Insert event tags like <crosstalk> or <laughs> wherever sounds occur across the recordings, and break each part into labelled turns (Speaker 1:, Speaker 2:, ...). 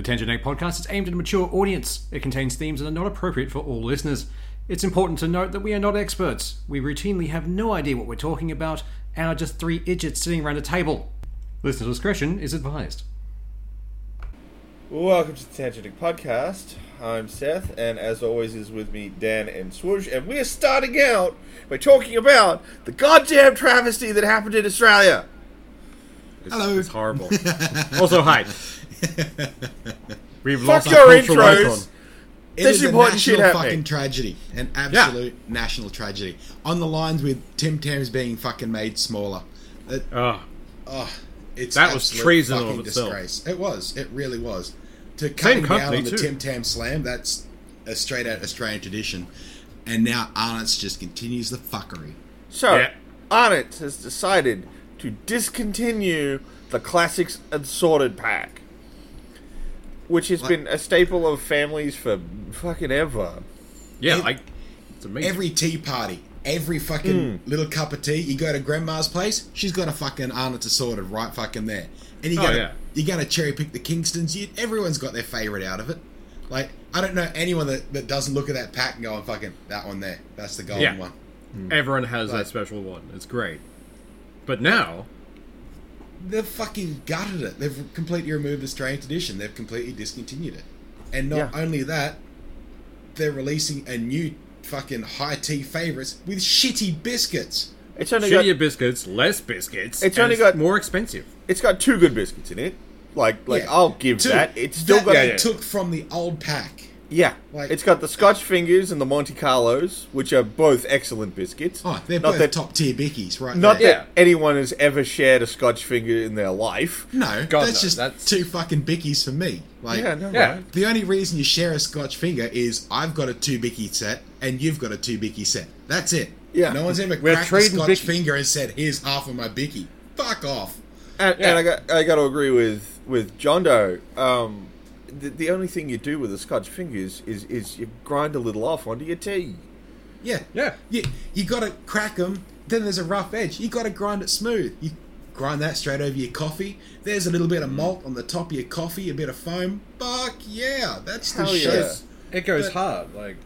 Speaker 1: The Tangentic podcast is aimed at a mature audience. It contains themes that are not appropriate for all listeners. It's important to note that we are not experts. We routinely have no idea what we're talking about and are just three idiots sitting around a table. Listener discretion is advised.
Speaker 2: Welcome to the Tangentic Podcast. I'm Seth, and as always is with me Dan and Swoosh, and we're starting out by talking about the goddamn travesty that happened in Australia.
Speaker 1: It's,
Speaker 3: Hello.
Speaker 1: It's horrible. <laughs> also, hi. <laughs> We've
Speaker 2: Fuck
Speaker 1: lost
Speaker 2: your
Speaker 1: our cultural
Speaker 2: intros.
Speaker 1: icon.
Speaker 3: It
Speaker 2: This
Speaker 3: is a
Speaker 2: important shit
Speaker 3: national
Speaker 2: happening.
Speaker 3: fucking tragedy, an absolute national tragedy. On the lines with Tim Tams being fucking made smaller. It,
Speaker 1: Ugh.
Speaker 3: oh, it's
Speaker 1: That was
Speaker 3: absolute
Speaker 1: treason in
Speaker 3: fucking
Speaker 1: of itself.
Speaker 3: disgrace. It was. It really was. To cutting down
Speaker 1: company,
Speaker 3: on the
Speaker 1: too.
Speaker 3: Tim Tam slam, that's a straight out Australian tradition. And now Arnott's just continues the fuckery.
Speaker 2: So,
Speaker 1: Yeah.
Speaker 2: Arnott has decided to discontinue the Classics Assorted Pack, which has
Speaker 3: Like-
Speaker 2: been a staple of families for fucking ever.
Speaker 1: Yeah,
Speaker 3: Ev-
Speaker 1: like, it's amazing.
Speaker 3: Every tea party, every fucking hmm. little cup of tea, you go to grandma's place, she's got a fucking Arnott's assorted right fucking there. And you
Speaker 1: Oh,
Speaker 3: gotta
Speaker 1: yeah.
Speaker 3: you gotta cherry pick the Kingstons. You, everyone's got their favourite out of it. Like I don't know anyone that, that doesn't look at that pack and go, "Oh, "Fucking that one there, that's the golden
Speaker 1: Yeah.
Speaker 3: one." Hmm.
Speaker 1: Everyone has
Speaker 3: Like-
Speaker 1: that special one. It's great. But now,
Speaker 3: They've fucking gutted it. They've completely removed Australian tradition. They've completely discontinued it. And not
Speaker 2: Yeah.
Speaker 3: only that, they're releasing a new fucking high tea favourites with shitty biscuits.
Speaker 2: It's only
Speaker 1: shittier
Speaker 2: got
Speaker 1: biscuits, less biscuits.
Speaker 2: It's
Speaker 1: and
Speaker 2: only got-
Speaker 1: more expensive.
Speaker 2: it's got two good biscuits in it. Like like
Speaker 3: Yeah.
Speaker 2: I'll give
Speaker 3: Two.
Speaker 2: that. It's still
Speaker 3: that
Speaker 2: got
Speaker 3: they
Speaker 1: yeah.
Speaker 3: took from the old pack.
Speaker 2: Yeah,
Speaker 3: Like-
Speaker 2: it's got the Scotch fingers and the Monte Carlos, which are both excellent biscuits.
Speaker 3: Oh, they're
Speaker 2: not
Speaker 3: both
Speaker 2: that,
Speaker 3: top tier bickies, right?
Speaker 2: Not
Speaker 3: there.
Speaker 2: that anyone has ever shared a Scotch finger in their life.
Speaker 3: No,
Speaker 1: God,
Speaker 3: that's
Speaker 1: no,
Speaker 3: just
Speaker 1: that's-
Speaker 3: two fucking bickies for me. Like,
Speaker 2: yeah, no,
Speaker 1: Yeah.
Speaker 2: right.
Speaker 3: the only reason you share a Scotch finger is I've got a two bicky set and you've got a two bicky set. That's it.
Speaker 2: Yeah.
Speaker 3: No one's ever
Speaker 1: We're
Speaker 3: cracked a
Speaker 1: trading
Speaker 3: Scotch
Speaker 1: bickies.
Speaker 3: finger and said, "Here's half of my bicky." Fuck off.
Speaker 2: And,
Speaker 1: Yeah.
Speaker 2: and I got I got to agree with with John Doe. Um, the, the only thing you do with a Scotch fingers is is you grind a little off onto your tea.
Speaker 3: Yeah.
Speaker 1: Yeah.
Speaker 3: You, you got to crack them. Then there's a rough edge. You got to grind it smooth. You grind that straight over your coffee. There's a little bit of malt on the top of your coffee, a bit of foam. Fuck yeah, that's the
Speaker 2: Hell
Speaker 3: shit.
Speaker 2: yeah.
Speaker 1: It goes
Speaker 3: But-
Speaker 1: hard. Like,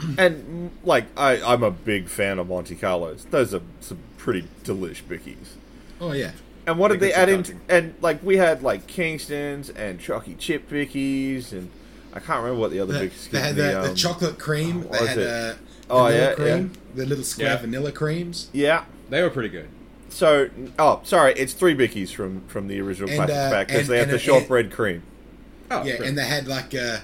Speaker 1: <clears throat>
Speaker 2: And like I I'm a big fan of Monte Carlos. Those are some pretty delish bickies.
Speaker 3: Oh yeah.
Speaker 2: And what did they add
Speaker 1: a
Speaker 2: in? And like we had like Kingston's and Chalky Chip Bickies, and I can't remember what the other
Speaker 3: The,
Speaker 2: biscuits.
Speaker 3: they had the, the
Speaker 2: um,
Speaker 3: chocolate cream.
Speaker 2: what
Speaker 3: They
Speaker 2: was
Speaker 3: had
Speaker 2: it?
Speaker 3: uh,
Speaker 2: Oh, yeah,
Speaker 3: cream. The little square
Speaker 1: Yeah.
Speaker 3: vanilla creams.
Speaker 2: Yeah.
Speaker 1: they were pretty good.
Speaker 2: So oh sorry, it's three bickies from from the original
Speaker 3: And,
Speaker 2: classics
Speaker 3: uh,
Speaker 2: pack because they have
Speaker 3: and
Speaker 2: the
Speaker 3: it-
Speaker 2: shortbread cream.
Speaker 1: Oh,
Speaker 3: yeah,
Speaker 1: good.
Speaker 3: and they had like a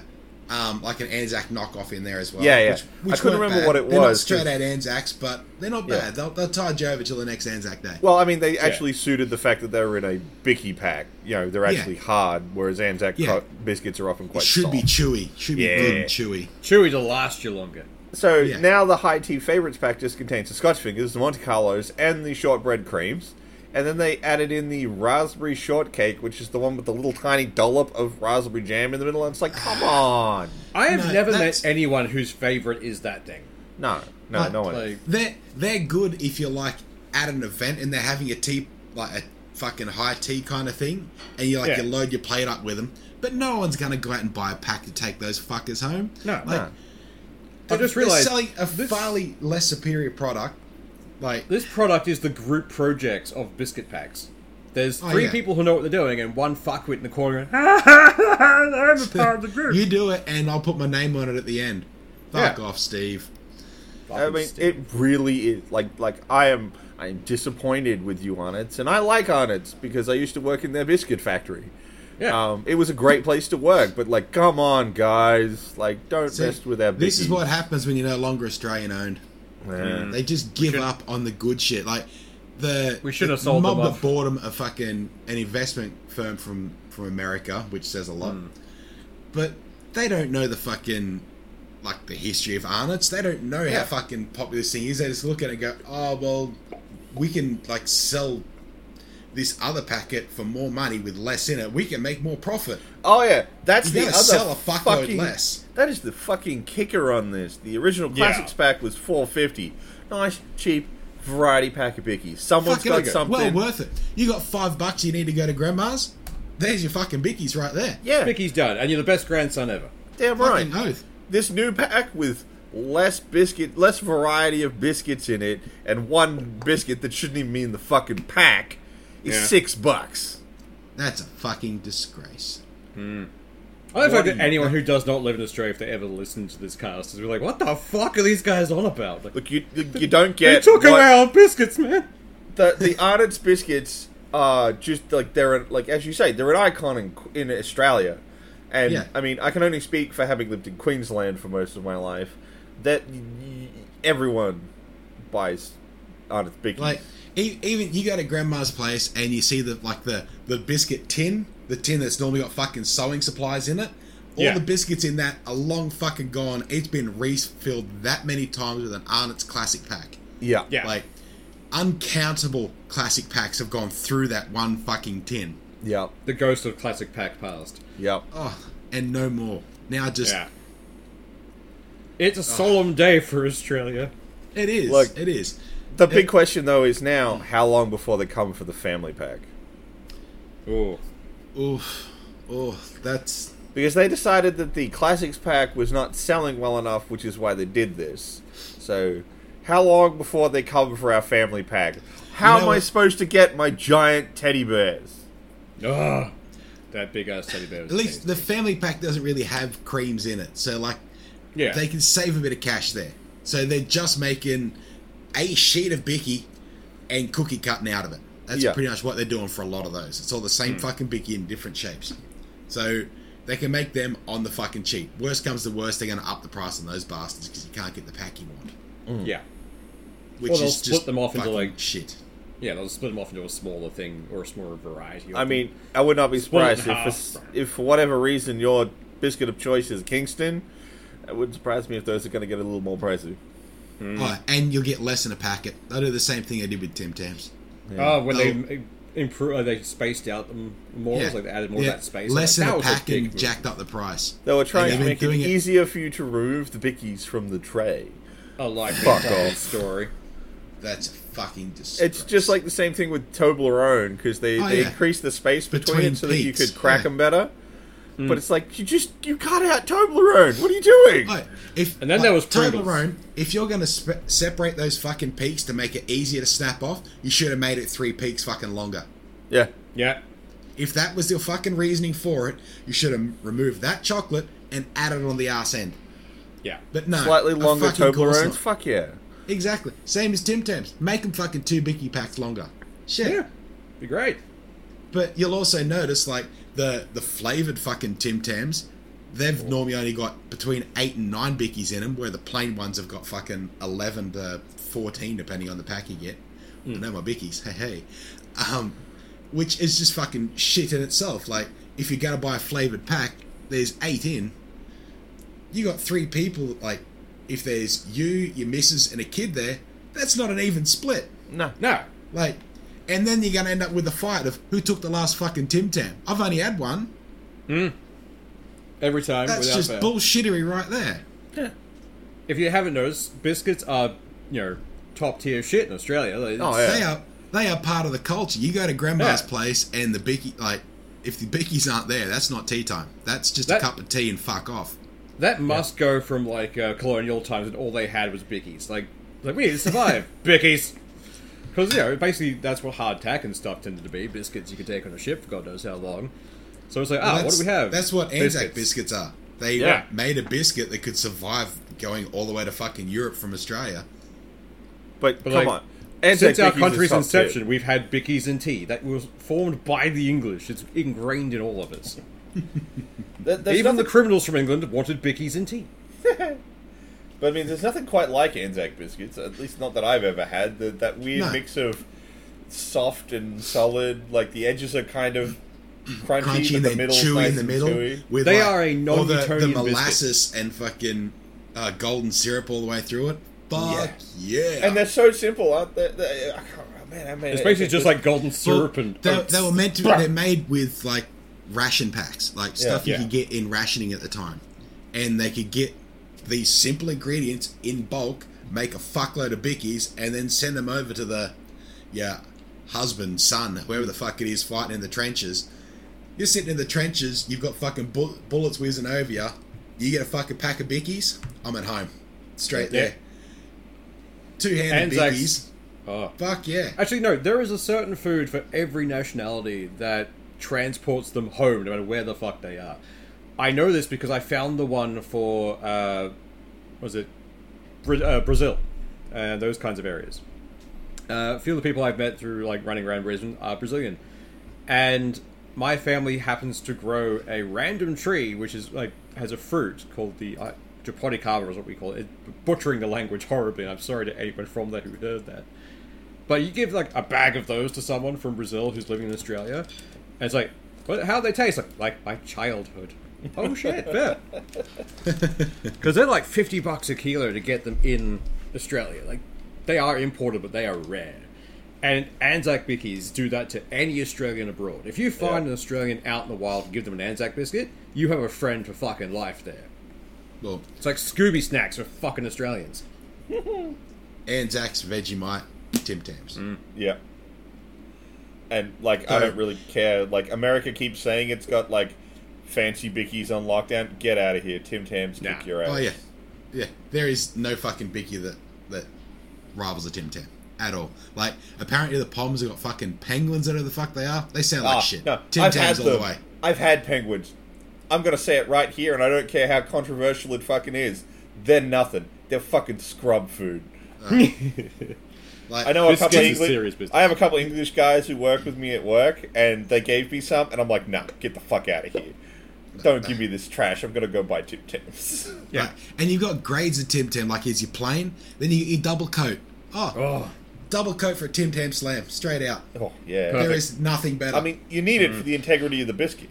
Speaker 3: um, like an Anzac knockoff in there as well.
Speaker 2: Yeah, yeah.
Speaker 3: Which,
Speaker 2: I couldn't remember
Speaker 3: bad.
Speaker 2: what it
Speaker 3: They're not
Speaker 2: was,
Speaker 3: straight
Speaker 2: 'cause-
Speaker 3: out Anzacs, but they're not
Speaker 2: Yeah.
Speaker 3: bad. They'll, they'll tide you over till the next Anzac day.
Speaker 2: Well, I mean, they actually suited the fact that they were in a bicky pack. You know, they're
Speaker 3: Yeah.
Speaker 2: actually hard, whereas Anzac
Speaker 3: Yeah.
Speaker 2: co- biscuits are often
Speaker 3: it
Speaker 2: quite
Speaker 3: should
Speaker 2: soft.
Speaker 3: be chewy. Should be
Speaker 2: Yeah.
Speaker 3: good and chewy.
Speaker 1: Chewy to last you longer.
Speaker 2: So
Speaker 3: Yeah.
Speaker 2: now the high tea favorites pack just contains the Scotch fingers, the Monte Carlos, and the shortbread creams. And then they added in the raspberry shortcake, which is the one with the little tiny dollop of raspberry jam in the middle. And it's like, come on,
Speaker 1: I have
Speaker 3: No,
Speaker 1: never
Speaker 3: that's-
Speaker 1: met anyone whose favorite is that thing.
Speaker 2: no, no,
Speaker 3: Like-
Speaker 2: no one.
Speaker 1: Like,
Speaker 3: They're they're good if you're like at an event and they're having a tea like a fucking high tea kind of thing, and you like
Speaker 1: Yeah.
Speaker 3: you load your plate up with them. But no one's gonna go out and buy a pack to take those fuckers home.
Speaker 1: No.
Speaker 3: like,
Speaker 2: No.
Speaker 1: I just
Speaker 3: they're
Speaker 1: realised
Speaker 3: selling a
Speaker 1: this-
Speaker 3: farly less superior product. Like
Speaker 1: This product is the group projects of biscuit packs. There's
Speaker 3: Oh,
Speaker 1: three
Speaker 3: yeah.
Speaker 1: people who know what they're doing, and one fuckwit in the corner going, <laughs> I'm a <laughs> part of the group.
Speaker 3: You do it, and I'll put my name on it at the end. Fuck
Speaker 1: Yeah.
Speaker 3: off, Steve.
Speaker 2: I mean, it really is like like I am. I am disappointed with you, Arnott's, and I like Arnott's because I used to work in their biscuit factory.
Speaker 1: yeah.
Speaker 2: Um, it was a great place to work, but like, come on, guys, like, don't
Speaker 3: See,
Speaker 2: mess with our.
Speaker 3: This is what happens when you're no longer Australian owned.
Speaker 2: Yeah.
Speaker 3: They just give
Speaker 1: should-
Speaker 3: up on the good shit. Like the
Speaker 1: We should have sold
Speaker 3: mob that bought them a fucking an investment firm from from America, which says a lot.
Speaker 1: Hmm.
Speaker 3: But they don't know the fucking like the history of Arnott's. They don't know
Speaker 1: Yeah.
Speaker 3: how fucking popular this thing is. They just look at it and go, "Oh well, we can like sell." This other packet for more money with less in it, we can make more profit.
Speaker 2: Oh yeah, that's
Speaker 3: You
Speaker 2: the other
Speaker 3: sell a fuckload
Speaker 2: fucking,
Speaker 3: less.
Speaker 2: That is the fucking kicker on this. The original
Speaker 1: Yeah.
Speaker 2: classics pack was four fifty. Nice, cheap variety pack of bickies. Someone's
Speaker 3: Fucking
Speaker 2: got something.
Speaker 3: well worth it. You got five bucks. You need to go to grandma's. there's your fucking bickies right there.
Speaker 2: Yeah,
Speaker 4: Vicky's done, and you're the best grandson ever.
Speaker 2: damn right.
Speaker 3: Oath.
Speaker 2: This new pack with less biscuit, less variety of biscuits in it, and one biscuit that shouldn't even be in the fucking pack is
Speaker 4: Yeah.
Speaker 2: six bucks.
Speaker 3: That's a fucking disgrace. Hmm.
Speaker 4: I don't
Speaker 2: What
Speaker 4: think that anyone who does not live in Australia, if they ever listen to this cast, is like, "What the fuck are these guys on about?" Like,
Speaker 2: Look, you you don't
Speaker 4: they
Speaker 2: get
Speaker 4: took
Speaker 2: what-
Speaker 4: away our biscuits, man.
Speaker 2: the the Arnott's biscuits are just like they're an, like as you say they're an icon in in Australia, and
Speaker 3: Yeah.
Speaker 2: I mean I can only speak for having lived in Queensland for most of my life. That y- y- everyone buys Arnott's biscuits.
Speaker 3: Like e- even you go to grandma's place and you see the like the the biscuit tin, the tin that's normally got fucking sewing supplies in it. All
Speaker 4: Yeah.
Speaker 3: the biscuits in that are long fucking gone. It's been refilled that many times with an Arnott's classic pack.
Speaker 2: yeah,
Speaker 4: Yeah.
Speaker 3: Like uncountable classic packs have gone through that one fucking tin.
Speaker 2: yeah,
Speaker 4: The ghost of classic pack past.
Speaker 2: yeah.
Speaker 3: Oh, and no more. Now just
Speaker 4: Yeah. It's a solemn day for Australia.
Speaker 3: it is.
Speaker 2: Look.
Speaker 3: it is.
Speaker 2: The big question though is now how long before they come for the family pack?
Speaker 4: Oh,
Speaker 3: Oof. Oh, that's
Speaker 2: Because they decided that the classics pack was not selling well enough, which is why they did this. So, how long before they come for our family pack? How
Speaker 3: You know
Speaker 2: am I supposed to get my giant teddy bears?
Speaker 4: Ugh. that big ass teddy bear.
Speaker 3: at least the family pack doesn't really have creams in it. So like
Speaker 4: yeah,
Speaker 3: they can save a bit of cash there. So they're just making a sheet of Bicky and cookie cutting out of it. That's
Speaker 2: Yeah.
Speaker 3: pretty much what they're doing for a lot of those. It's all the same mm. fucking Bicky in different shapes. So they can make them on the fucking cheap. Worst comes to worst, they're going to up the price on those bastards because you can't get the pack you want. Mm.
Speaker 4: yeah,
Speaker 3: Which
Speaker 4: Or they'll
Speaker 3: is
Speaker 4: split
Speaker 3: just
Speaker 4: them off into, like-
Speaker 3: shit.
Speaker 4: yeah. They'll split them off into a smaller thing or a smaller variety. of
Speaker 2: I mean, I would not be
Speaker 4: Split it in
Speaker 2: surprised if, for, if for whatever reason your biscuit of choice is Kingston. It wouldn't surprise me if those are going to get a little more pricey.
Speaker 3: Oh, and you'll get less in a packet. They'll do the same thing I did with Tim Tams.
Speaker 4: Oh, when
Speaker 3: they'll-
Speaker 4: they improve, uh, they spaced out them more. It's like they added more
Speaker 3: Yeah.
Speaker 4: of that space.
Speaker 3: Less
Speaker 4: like,
Speaker 3: in
Speaker 4: that
Speaker 3: a pack
Speaker 4: big
Speaker 3: and
Speaker 4: move.
Speaker 3: jacked up the price.
Speaker 2: They were trying
Speaker 3: And
Speaker 2: to make it
Speaker 3: it-
Speaker 2: easier for you to remove the bickies from the tray.
Speaker 4: I like
Speaker 2: Fuck
Speaker 4: that
Speaker 2: off.
Speaker 4: story.
Speaker 3: That's a fucking disgrace.
Speaker 2: It's just like the same thing with Toblerone because they,
Speaker 3: Oh,
Speaker 2: they
Speaker 3: yeah.
Speaker 2: increased the space between,
Speaker 3: Between
Speaker 2: it so that you could crack
Speaker 3: yeah.
Speaker 2: them better.
Speaker 4: Hmm.
Speaker 2: But it's like you just you cut out Toblerone. What are you doing?
Speaker 3: Like, if,
Speaker 4: And then
Speaker 3: like,
Speaker 4: there was Pringles.
Speaker 3: Toblerone. If you're going to spe- separate those fucking peaks to make it easier to snap off, you should have made it three peaks fucking longer.
Speaker 2: Yeah,
Speaker 4: Yeah,
Speaker 3: If that was your fucking reasoning for it, you should have removed that chocolate and added it on the arse end.
Speaker 4: yeah.
Speaker 3: But no,
Speaker 2: slightly longer
Speaker 3: fucking course
Speaker 2: Toblerones.
Speaker 3: not.
Speaker 2: Fuck yeah.
Speaker 3: Exactly. Same as Tim Tams. Make them fucking two Bicky packs longer. Shit.
Speaker 4: Yeah, be great.
Speaker 3: But you'll also notice like the the flavored fucking Tim Tams, they've normally only got between eight and nine bickies in them, where the plain ones have got fucking eleven to fourteen, depending on the pack you get. I know my bickies, <laughs> hey hey, um, which is just fucking shit in itself. Like if you're gonna buy a flavored pack, there's eight in. You got three people. Like if there's you, your missus, and a kid there, that's not an even split.
Speaker 2: No.
Speaker 4: No,
Speaker 3: Like, and then you're gonna end up with a fight of who took the last fucking Tim Tam. I've only had one.
Speaker 4: every time.
Speaker 3: That's
Speaker 4: without
Speaker 3: just
Speaker 4: fail.
Speaker 3: bullshittery right there. Yeah.
Speaker 4: If you haven't noticed, biscuits are you know top tier shit in Australia. Like,
Speaker 2: Oh, Yeah.
Speaker 3: They are they are part of the culture. You go to grandma's
Speaker 4: Yeah.
Speaker 3: place and the bicky like if the bickies aren't there, that's not tea time. That's just
Speaker 4: That-
Speaker 3: a cup of tea and fuck off.
Speaker 4: That must go from like uh, colonial times and all they had was bickies. Like, like we need to survive. <laughs> bickies. Because, you know, basically that's what hardtack and stuff tended to be. Biscuits you could take on a ship for God knows how long. So it's like,
Speaker 3: Well,
Speaker 4: ah, what do we have?
Speaker 3: That's what Anzac biscuits, are. They
Speaker 4: Yeah.
Speaker 3: made a biscuit that could survive going all the way to fucking Europe from Australia.
Speaker 2: But,
Speaker 4: But,
Speaker 2: come
Speaker 4: like,
Speaker 2: on. Anzac
Speaker 4: Since our
Speaker 2: Bickies is
Speaker 4: country's
Speaker 2: top tier.
Speaker 4: inception, we've had bickies and tea. That was formed by the English. It's ingrained in all of us. <laughs>
Speaker 2: There- there's
Speaker 4: Even the criminals from England wanted bickies and tea. <laughs>
Speaker 2: But I mean, there's nothing quite like Anzac biscuits, at least not that I've ever had. The, that weird
Speaker 3: No.
Speaker 2: mix of soft and solid, like the edges are kind of crunchy,
Speaker 3: Crunchy and
Speaker 2: the
Speaker 3: then
Speaker 2: middle's
Speaker 3: chewy
Speaker 2: nice
Speaker 3: in the middle. With
Speaker 4: They
Speaker 3: like,
Speaker 4: are a
Speaker 3: all the,
Speaker 4: non-Newtonian
Speaker 3: the
Speaker 4: biscuit.
Speaker 3: molasses and fucking uh, golden syrup all the way through it. Fuck yeah!
Speaker 2: And they're so simple, aren't they? They- I can't, man, I mean,
Speaker 4: It's basically just like golden syrup
Speaker 3: Well,
Speaker 4: and
Speaker 3: they,
Speaker 4: oats.
Speaker 3: they were meant to. Be they're made with like ration packs, like stuff you
Speaker 4: Yeah.
Speaker 3: could get in rationing at the time, and they could get these simple ingredients in bulk, make a fuckload of bickies, and then send them over to the yeah husband, son, whoever the fuck it is fighting in the trenches. You're sitting in the trenches. You've got fucking bull- bullets whizzing over you. You get a fucking pack of bickies. I'm at home, straight
Speaker 4: Yeah.
Speaker 3: there. Two handed bickies.
Speaker 4: Oh.
Speaker 3: Fuck yeah.
Speaker 4: Actually, no. There is a certain food for every nationality that transports them home, no matter where the fuck they are. I know this because I found the one for uh, was it Bra- uh, Brazil and those kinds of areas. Uh, a few of the people I've met through like running around Brisbane are Brazilian, and my family happens to grow a random tree which is like has a fruit called the uh, japoticaba is what we call it. Butchering the language horribly. and I'm sorry to anyone from there who heard that. But you give like a bag of those to someone from Brazil who's living in Australia, and it's like, what, how they taste? Like, like my childhood. Oh shit, fair. <laughs> Because they're like fifty bucks a kilo to get them in Australia. Like, they are imported, but they are rare. And Anzac bickies do that to any Australian abroad. If you find
Speaker 2: Yeah.
Speaker 4: an Australian out in the wild and give them an Anzac biscuit, you have a friend for fucking life there.
Speaker 3: Well,
Speaker 4: It's like Scooby snacks for fucking Australians. <laughs>
Speaker 3: Anzacs, Vegemite, Tim Tams.
Speaker 4: Mm.
Speaker 2: Yeah. And like I don't really care. Like America keeps saying it's got like fancy bickies on lockdown. Get out of here, Tim Tams.
Speaker 4: Nah.
Speaker 2: Kick your ass.
Speaker 3: Oh yeah, yeah. There is no fucking bicky that that rivals a Tim Tam at all. Like apparently the Poms have got fucking penguins. That are the fuck they are. They sound like
Speaker 2: Ah,
Speaker 3: shit.
Speaker 2: No,
Speaker 3: Tim
Speaker 2: I've had
Speaker 3: Tams all the way.
Speaker 2: I've had penguins. I'm gonna say it right here, and I don't care how controversial it fucking is. They're nothing. They're fucking scrub food. <laughs>
Speaker 3: Like
Speaker 2: I know a couple of English.
Speaker 4: serious business.
Speaker 2: I have a couple of English guys who work with me at work, and they gave me some, and I'm like, nah, get the fuck out of here. <laughs> Don't give me this trash. I'm gonna go buy Tim Tams. <laughs>
Speaker 4: Yeah.
Speaker 3: Like, and you've got grades of Tim Tam. Like is your plain, then you, you double coat. Oh,
Speaker 4: Oh,
Speaker 3: double coat for a Tim Tam slam, straight out.
Speaker 2: oh yeah.
Speaker 3: There
Speaker 4: Perfect.
Speaker 3: is nothing better.
Speaker 2: I mean, you need it for mm. the integrity of the biscuit.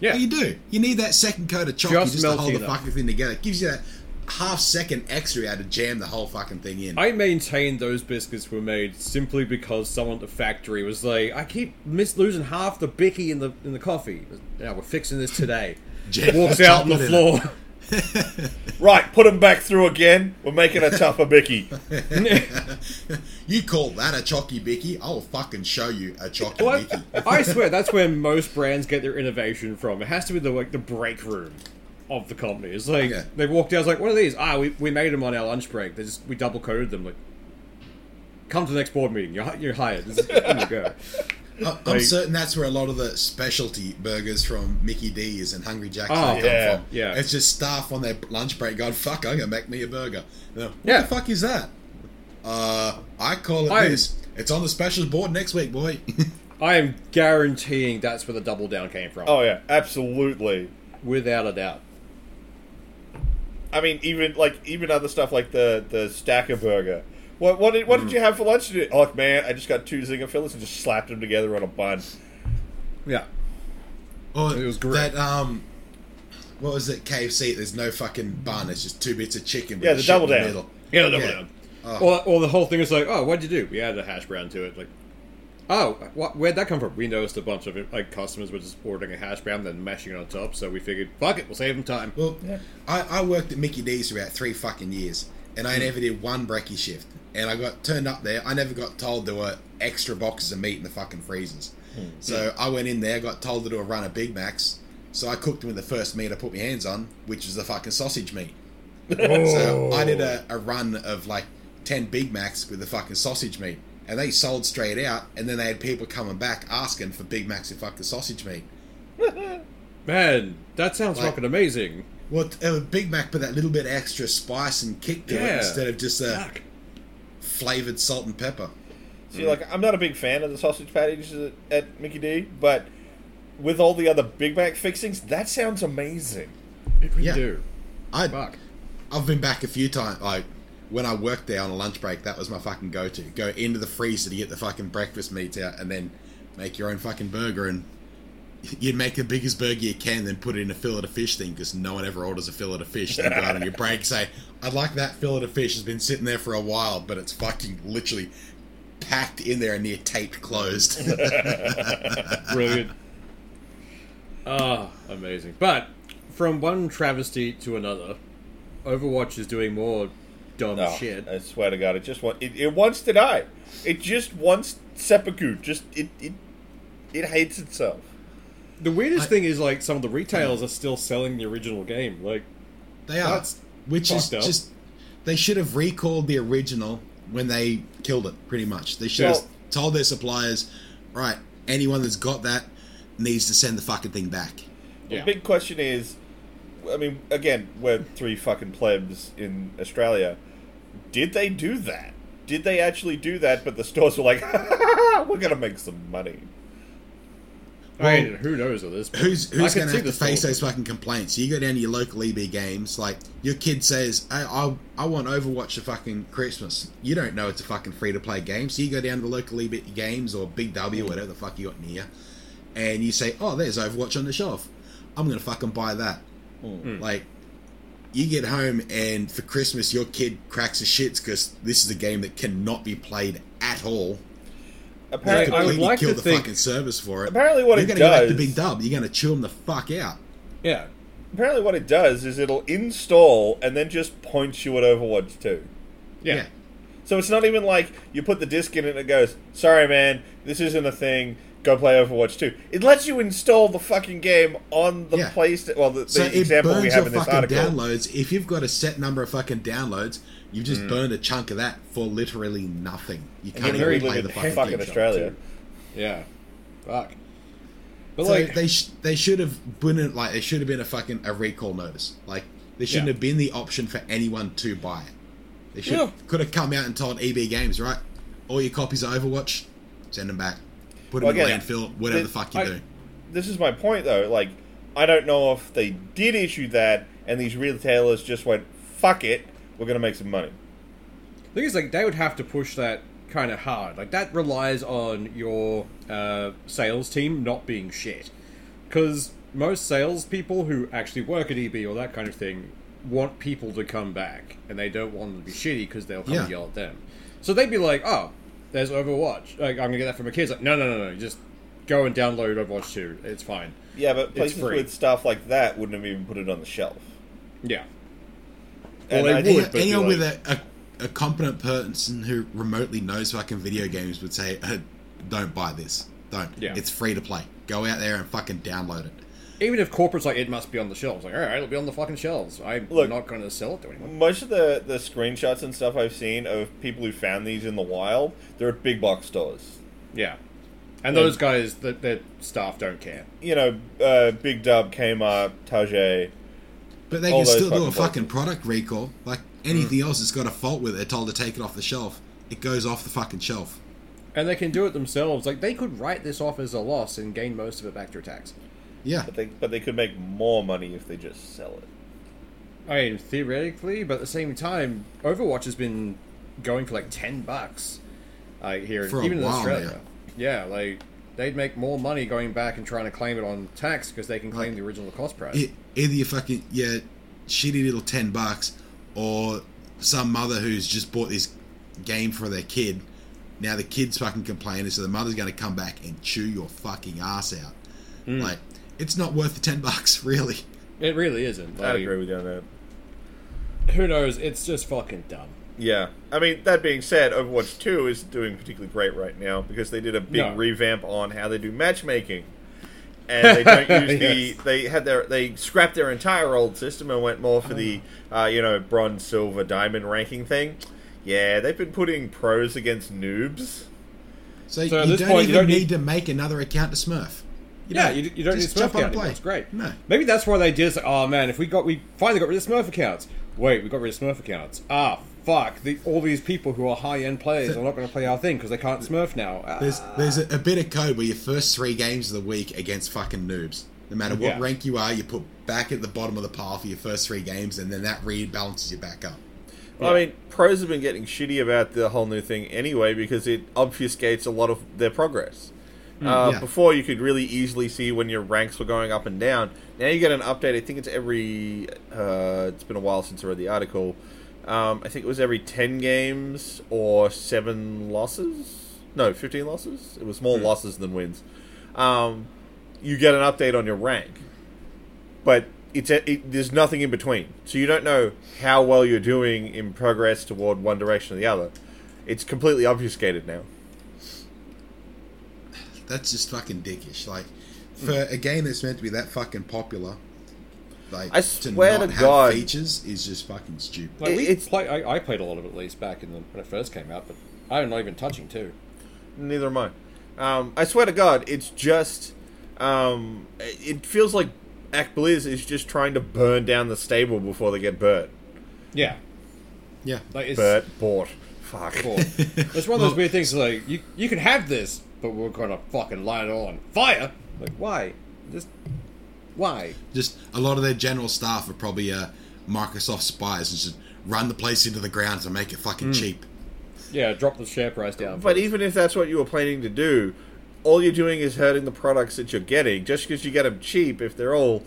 Speaker 4: yeah.
Speaker 3: you do. You need that second coat of chalky
Speaker 4: Just
Speaker 3: just, to hold the
Speaker 4: enough.
Speaker 3: fucking thing together. It gives you that half second extra had to jam the whole fucking thing in.
Speaker 4: I maintain those biscuits were made simply because someone at the factory was like, "I keep miss losing half the bicky in the in the coffee. Yeah, we're fixing this today." <laughs>
Speaker 3: Jam
Speaker 4: Walks out on the floor. <laughs> <laughs>
Speaker 2: Right, put them back through again. We're making a tougher bicky.
Speaker 3: You call that a chalky bicky? I'll fucking show you a chalky
Speaker 4: What?
Speaker 3: bicky.
Speaker 4: I swear that's where most brands get their innovation from. It has to be the like the break room of the company. It's like
Speaker 3: Yeah.
Speaker 4: they walked out, I was like, "What are these?" Ah, we, we made them on our lunch break. They just we double coded them. Like, come to the next board meeting. You're you're hired. This is, here you go.
Speaker 3: I- I'm
Speaker 4: Like-
Speaker 3: certain that's where a lot of the specialty burgers from Mickey D's and Hungry Jack's
Speaker 4: Oh,
Speaker 3: come
Speaker 2: yeah,
Speaker 3: from.
Speaker 4: yeah.
Speaker 3: It's just staff on their lunch break going, fuck, I'm going to make me a burger. You know, what
Speaker 4: Yeah.
Speaker 3: the fuck is that? Uh, I call it
Speaker 4: I-
Speaker 3: this. It's on the specials board next week, boy. <laughs>
Speaker 4: I am guaranteeing that's where the double down came from,
Speaker 2: Oh yeah, absolutely.
Speaker 4: without a doubt.
Speaker 2: I mean, even like even other stuff like the the stacker burger. What what did what did you have for lunch today? Oh man, I just got two zinger fillers and just slapped them together on a bun.
Speaker 4: Yeah.
Speaker 3: Oh,
Speaker 4: It was great.
Speaker 3: that, um, what was it, KFC? There's no fucking bun. It's just two bits of chicken. with
Speaker 2: Yeah, the
Speaker 3: shit in
Speaker 2: double down.
Speaker 3: middle.
Speaker 4: Yeah, the double
Speaker 3: Yeah.
Speaker 4: down.
Speaker 3: Oh.
Speaker 4: Or, or the whole thing is like, oh, what'd you do? We added a hash brown to it. Like, oh, what, where'd that come from? We noticed a bunch of it, like customers were just ordering a hash brown, then mashing it on top. So we figured, fuck it, we'll save them time.
Speaker 3: Well, I, I worked at Mickey D's for about three fucking years, and
Speaker 4: Hmm.
Speaker 3: I never did one brekkie shift. And I got turned up there. I never got told there were extra boxes of meat in the fucking freezers.
Speaker 4: Hmm.
Speaker 3: So I went in there, got told to do a run of Big Macs. So I cooked them with the first meat I put my hands on, which was the fucking sausage meat. <laughs> So I did a, a run of like 10 Big Macs with the fucking sausage meat. And they sold straight out, and then they had people coming back asking for Big Macs with fucking sausage meat. <laughs>
Speaker 4: Man, that sounds
Speaker 3: Like-
Speaker 4: fucking amazing.
Speaker 3: Well, a Big Mac, but that little bit extra spice and kick to it instead of just a
Speaker 4: Fuck.
Speaker 3: flavored salt and pepper.
Speaker 2: See, like I'm not a big fan of the sausage patties at, at Mickey D, but with all the other Big Mac fixings, that sounds amazing.
Speaker 4: It really
Speaker 3: Yeah.
Speaker 4: do.
Speaker 3: I
Speaker 4: Fuck.
Speaker 3: I've been back a few times. Like when I worked there on a lunch break, that was my fucking go-to. Go into the freezer to get the fucking breakfast meats out, and then make your own fucking burger. And <laughs> you'd make the biggest burger you can, then put it in a fillet of fish thing because no one ever orders a fillet of fish. Then go out on your <laughs> break, say, "I'd like that fillet of fish. Has been sitting there for a while, but it's fucking literally." Packed in there and near taped closed. <laughs>
Speaker 4: Brilliant. Ah, amazing. But from one travesty to another, Overwatch is doing more dumb
Speaker 2: Oh,
Speaker 4: shit.
Speaker 2: I swear to God, it just want it, it wants to die. It just wants seppuku. Just it it it hates itself.
Speaker 4: The weirdest
Speaker 3: I-
Speaker 4: thing is like some of the retailers hmm. are still selling the original game. Like
Speaker 3: They are,
Speaker 4: That's
Speaker 3: which is
Speaker 4: up.
Speaker 3: just they should have recalled the original when they killed it. Pretty much, they should have told their suppliers, right? Anyone that's got that needs to send the fucking thing back.
Speaker 4: Yeah.
Speaker 2: The big question is, I mean, again, we're three fucking plebs in Australia. Did they do that? Did they actually do that? But the stores were like, <laughs> "We're gonna make some money."
Speaker 4: I mean, who knows with this? but
Speaker 3: Who's who's going to have to face those fucking complaints? You go down to your local EB games, like your kid says, I, I, I want Overwatch for fucking Christmas. You don't know it's a fucking free to play game, so you go down to the local EB games or Big W,
Speaker 4: Mm.
Speaker 3: whatever the fuck you got near, and you say, oh, there's Overwatch on the shelf. I'm going to fucking buy that.
Speaker 4: Mm.
Speaker 3: Like, you get home and for Christmas your kid cracks his shits because this is a game that cannot be played at all.
Speaker 2: Apparently,
Speaker 4: I would like
Speaker 3: kill
Speaker 4: to
Speaker 3: the
Speaker 4: think-
Speaker 3: fucking service for it.
Speaker 2: Apparently what
Speaker 3: You're
Speaker 2: it
Speaker 3: gonna go back to
Speaker 2: does-
Speaker 3: Big Dub. You're going to chew them the fuck out.
Speaker 4: Yeah,
Speaker 2: apparently, what it does is it'll install and then just point you at Overwatch 2.
Speaker 4: yeah.
Speaker 3: Yeah.
Speaker 2: So it's not even like you put the disc in and it goes, "Sorry, man, this isn't a thing. Go play Overwatch 2." It lets you install the fucking game on the
Speaker 3: Yeah.
Speaker 2: PlayStation. Well, the, the
Speaker 3: So it
Speaker 2: example we have
Speaker 3: your
Speaker 2: in this
Speaker 3: fucking
Speaker 2: article.
Speaker 3: downloads. If you've got a set number of fucking downloads, you've just
Speaker 2: Mm.
Speaker 3: burned a chunk of that for literally nothing. You can't even
Speaker 2: live
Speaker 3: play the fucking,
Speaker 2: fucking
Speaker 3: game.
Speaker 2: Australia.
Speaker 4: Yeah. Fuck. But
Speaker 3: So
Speaker 4: like,
Speaker 3: they sh- they should have been like it should have been a fucking a recall notice. Like there shouldn't
Speaker 4: Yeah.
Speaker 3: have been the option for anyone to buy it. They should
Speaker 4: Yeah.
Speaker 3: could have come out and told EB Games right, all your copies of Overwatch, send them back, put them
Speaker 2: Well,
Speaker 3: in the landfill, whatever
Speaker 2: the-
Speaker 3: the fuck you
Speaker 4: I-
Speaker 3: do.
Speaker 2: This is my point, though. Like, I don't know if they did issue that, and these retailers just went, "Fuck it, we're gonna make some money."
Speaker 4: the thing is, like, they would have to push that kind of hard. Like, that relies on your uh, sales team not being shit. Because most salespeople who actually work at EB or that kind of thing want people to come back, and they don't want them to be shitty because they'll come
Speaker 3: Yeah.
Speaker 4: and yell at them. So they'd be like, "Oh, there's Overwatch. Like, I'm gonna get that for my kids." Like, no, no, no, no. Just go and download Overwatch 2. It's fine.
Speaker 2: Yeah, but places
Speaker 4: free.
Speaker 2: with stuff like that wouldn't have even put it on the shelf.
Speaker 4: Yeah.
Speaker 2: And
Speaker 4: Well,
Speaker 2: I
Speaker 4: they
Speaker 2: think-
Speaker 4: would,
Speaker 3: Any- anyone
Speaker 4: like-
Speaker 3: with a, a, a competent person who remotely knows fucking video games would say, uh, "Don't buy this. Don't.
Speaker 4: Yeah.
Speaker 3: It's free to play. Go out there and fucking download it."
Speaker 4: Even if corporate's like, it must be on the shelves. Like, all right, it'll be on the fucking shelves. I'm
Speaker 2: Look-
Speaker 4: not going to sell it to anyone.
Speaker 2: Most of the, the screenshots and stuff I've seen of people who found these in the wild, they're at big box stores.
Speaker 4: Yeah. And those guys, the, their staff don't care.
Speaker 2: You know, uh, Big Dub, Kmart, Tajay.
Speaker 3: But they can still do a
Speaker 2: fucking
Speaker 3: fucking
Speaker 2: places.
Speaker 3: product recall. Like anything else that's got a fault with it, they're told to take it off the shelf. It goes off the fucking shelf.
Speaker 4: And they can do it themselves. Like, they could write this off as a loss and gain most of it back through tax.
Speaker 3: Yeah.
Speaker 2: But they, but they could make more money if they just sell it.
Speaker 4: I mean, theoretically, but at the same time, Overwatch has been going for like 10 bucks uh, here,
Speaker 3: For a
Speaker 4: even in
Speaker 3: while
Speaker 4: Australia. Yeah, like, they'd make more money going back and trying to claim it on tax because they can claim
Speaker 3: Like,
Speaker 4: the original cost price.
Speaker 3: E- Either you fucking yeah, shitty little ten bucks, or some mother who's just bought this game for their kid. Now the kid's fucking complaining, so the mother's going to come back and chew your fucking ass out.
Speaker 4: Hmm.
Speaker 3: Like it's not worth the ten bucks, <laughs> really.
Speaker 4: It really isn't.
Speaker 2: I
Speaker 4: Like,
Speaker 2: agree with you on that.
Speaker 4: Who knows? It's just fucking dumb.
Speaker 2: Yeah. I mean, that being said, Overwatch 2 is doing particularly great right now because they did a big
Speaker 4: No.
Speaker 2: revamp on how they do matchmaking. And they don't <laughs> use the. They had their. They scrapped their entire old system and went more for the, uh, you know, bronze, silver, diamond ranking thing. Yeah, they've been putting pros against noobs.
Speaker 3: So,
Speaker 4: So
Speaker 3: you don't
Speaker 4: point, you
Speaker 3: even
Speaker 4: don't
Speaker 3: need,
Speaker 4: need-
Speaker 3: to make another account to Smurf. You
Speaker 4: yeah, you, you don't
Speaker 3: Just
Speaker 4: need Smurf
Speaker 3: jump on
Speaker 4: account anymore. It's great.
Speaker 3: No.
Speaker 4: Maybe that's why they did. It's like, oh man, if we got we finally got rid of Smurf accounts. Wait, we got rid of Smurf accounts. Ah, fuck! The, all these people who are high end players are not going to play our thing because they can't Smurf now. Ah.
Speaker 3: There's there's a, a bit of code where your first three games of the week against fucking noobs. No matter what
Speaker 4: Yeah.
Speaker 3: rank you are, you put back at the bottom of the pile for your first three games, and then that rebalances you back up.
Speaker 2: Well, I mean, pros have been getting shitty about the whole new thing anyway because it obfuscates a lot of their progress. Uh,
Speaker 3: yeah.
Speaker 2: Before, you could really easily see when your ranks were going up and down. Now you get an update. I think it's every. Uh, it's been a while since I read the article. Um, I think it was every ten games or seven losses. No, fifteen losses. It was more losses than wins. Um, you get an update on your rank, but it's a, it, there's nothing in between, so you don't know how well you're doing in progress toward one direction or the other. It's completely obfuscated now.
Speaker 3: That's just fucking dickish. Like, for a game that's meant to be that fucking popular, like
Speaker 2: I
Speaker 3: to
Speaker 2: swear
Speaker 3: not
Speaker 2: to
Speaker 3: have
Speaker 2: God.
Speaker 3: features is just fucking stupid.
Speaker 4: Like,
Speaker 2: It-
Speaker 4: we
Speaker 2: it's-
Speaker 4: play, I, I played a lot of it at least back in the, when it first came out, but I'm not even touching two.
Speaker 2: Neither am I. Um, I swear to God, it's just. Um, it feels like ActiBlizz is just trying to burn down the stable before they get burnt.
Speaker 4: Yeah,
Speaker 3: Yeah,
Speaker 4: like it's
Speaker 2: Burnt, bought. Fuck.
Speaker 4: cool. it's one of those <laughs> weird things. Like you, you can have this, but we're gonna fucking light it all on fire. Like why? Just why?
Speaker 3: just a lot of their general staff are probably uh, Microsoft spies and just run the place into the ground to make it fucking cheap.
Speaker 4: Yeah, drop the share price down.
Speaker 2: But even if that's what you were planning to do, all you're doing is hurting the products that you're getting. Just because you get them cheap, if they're all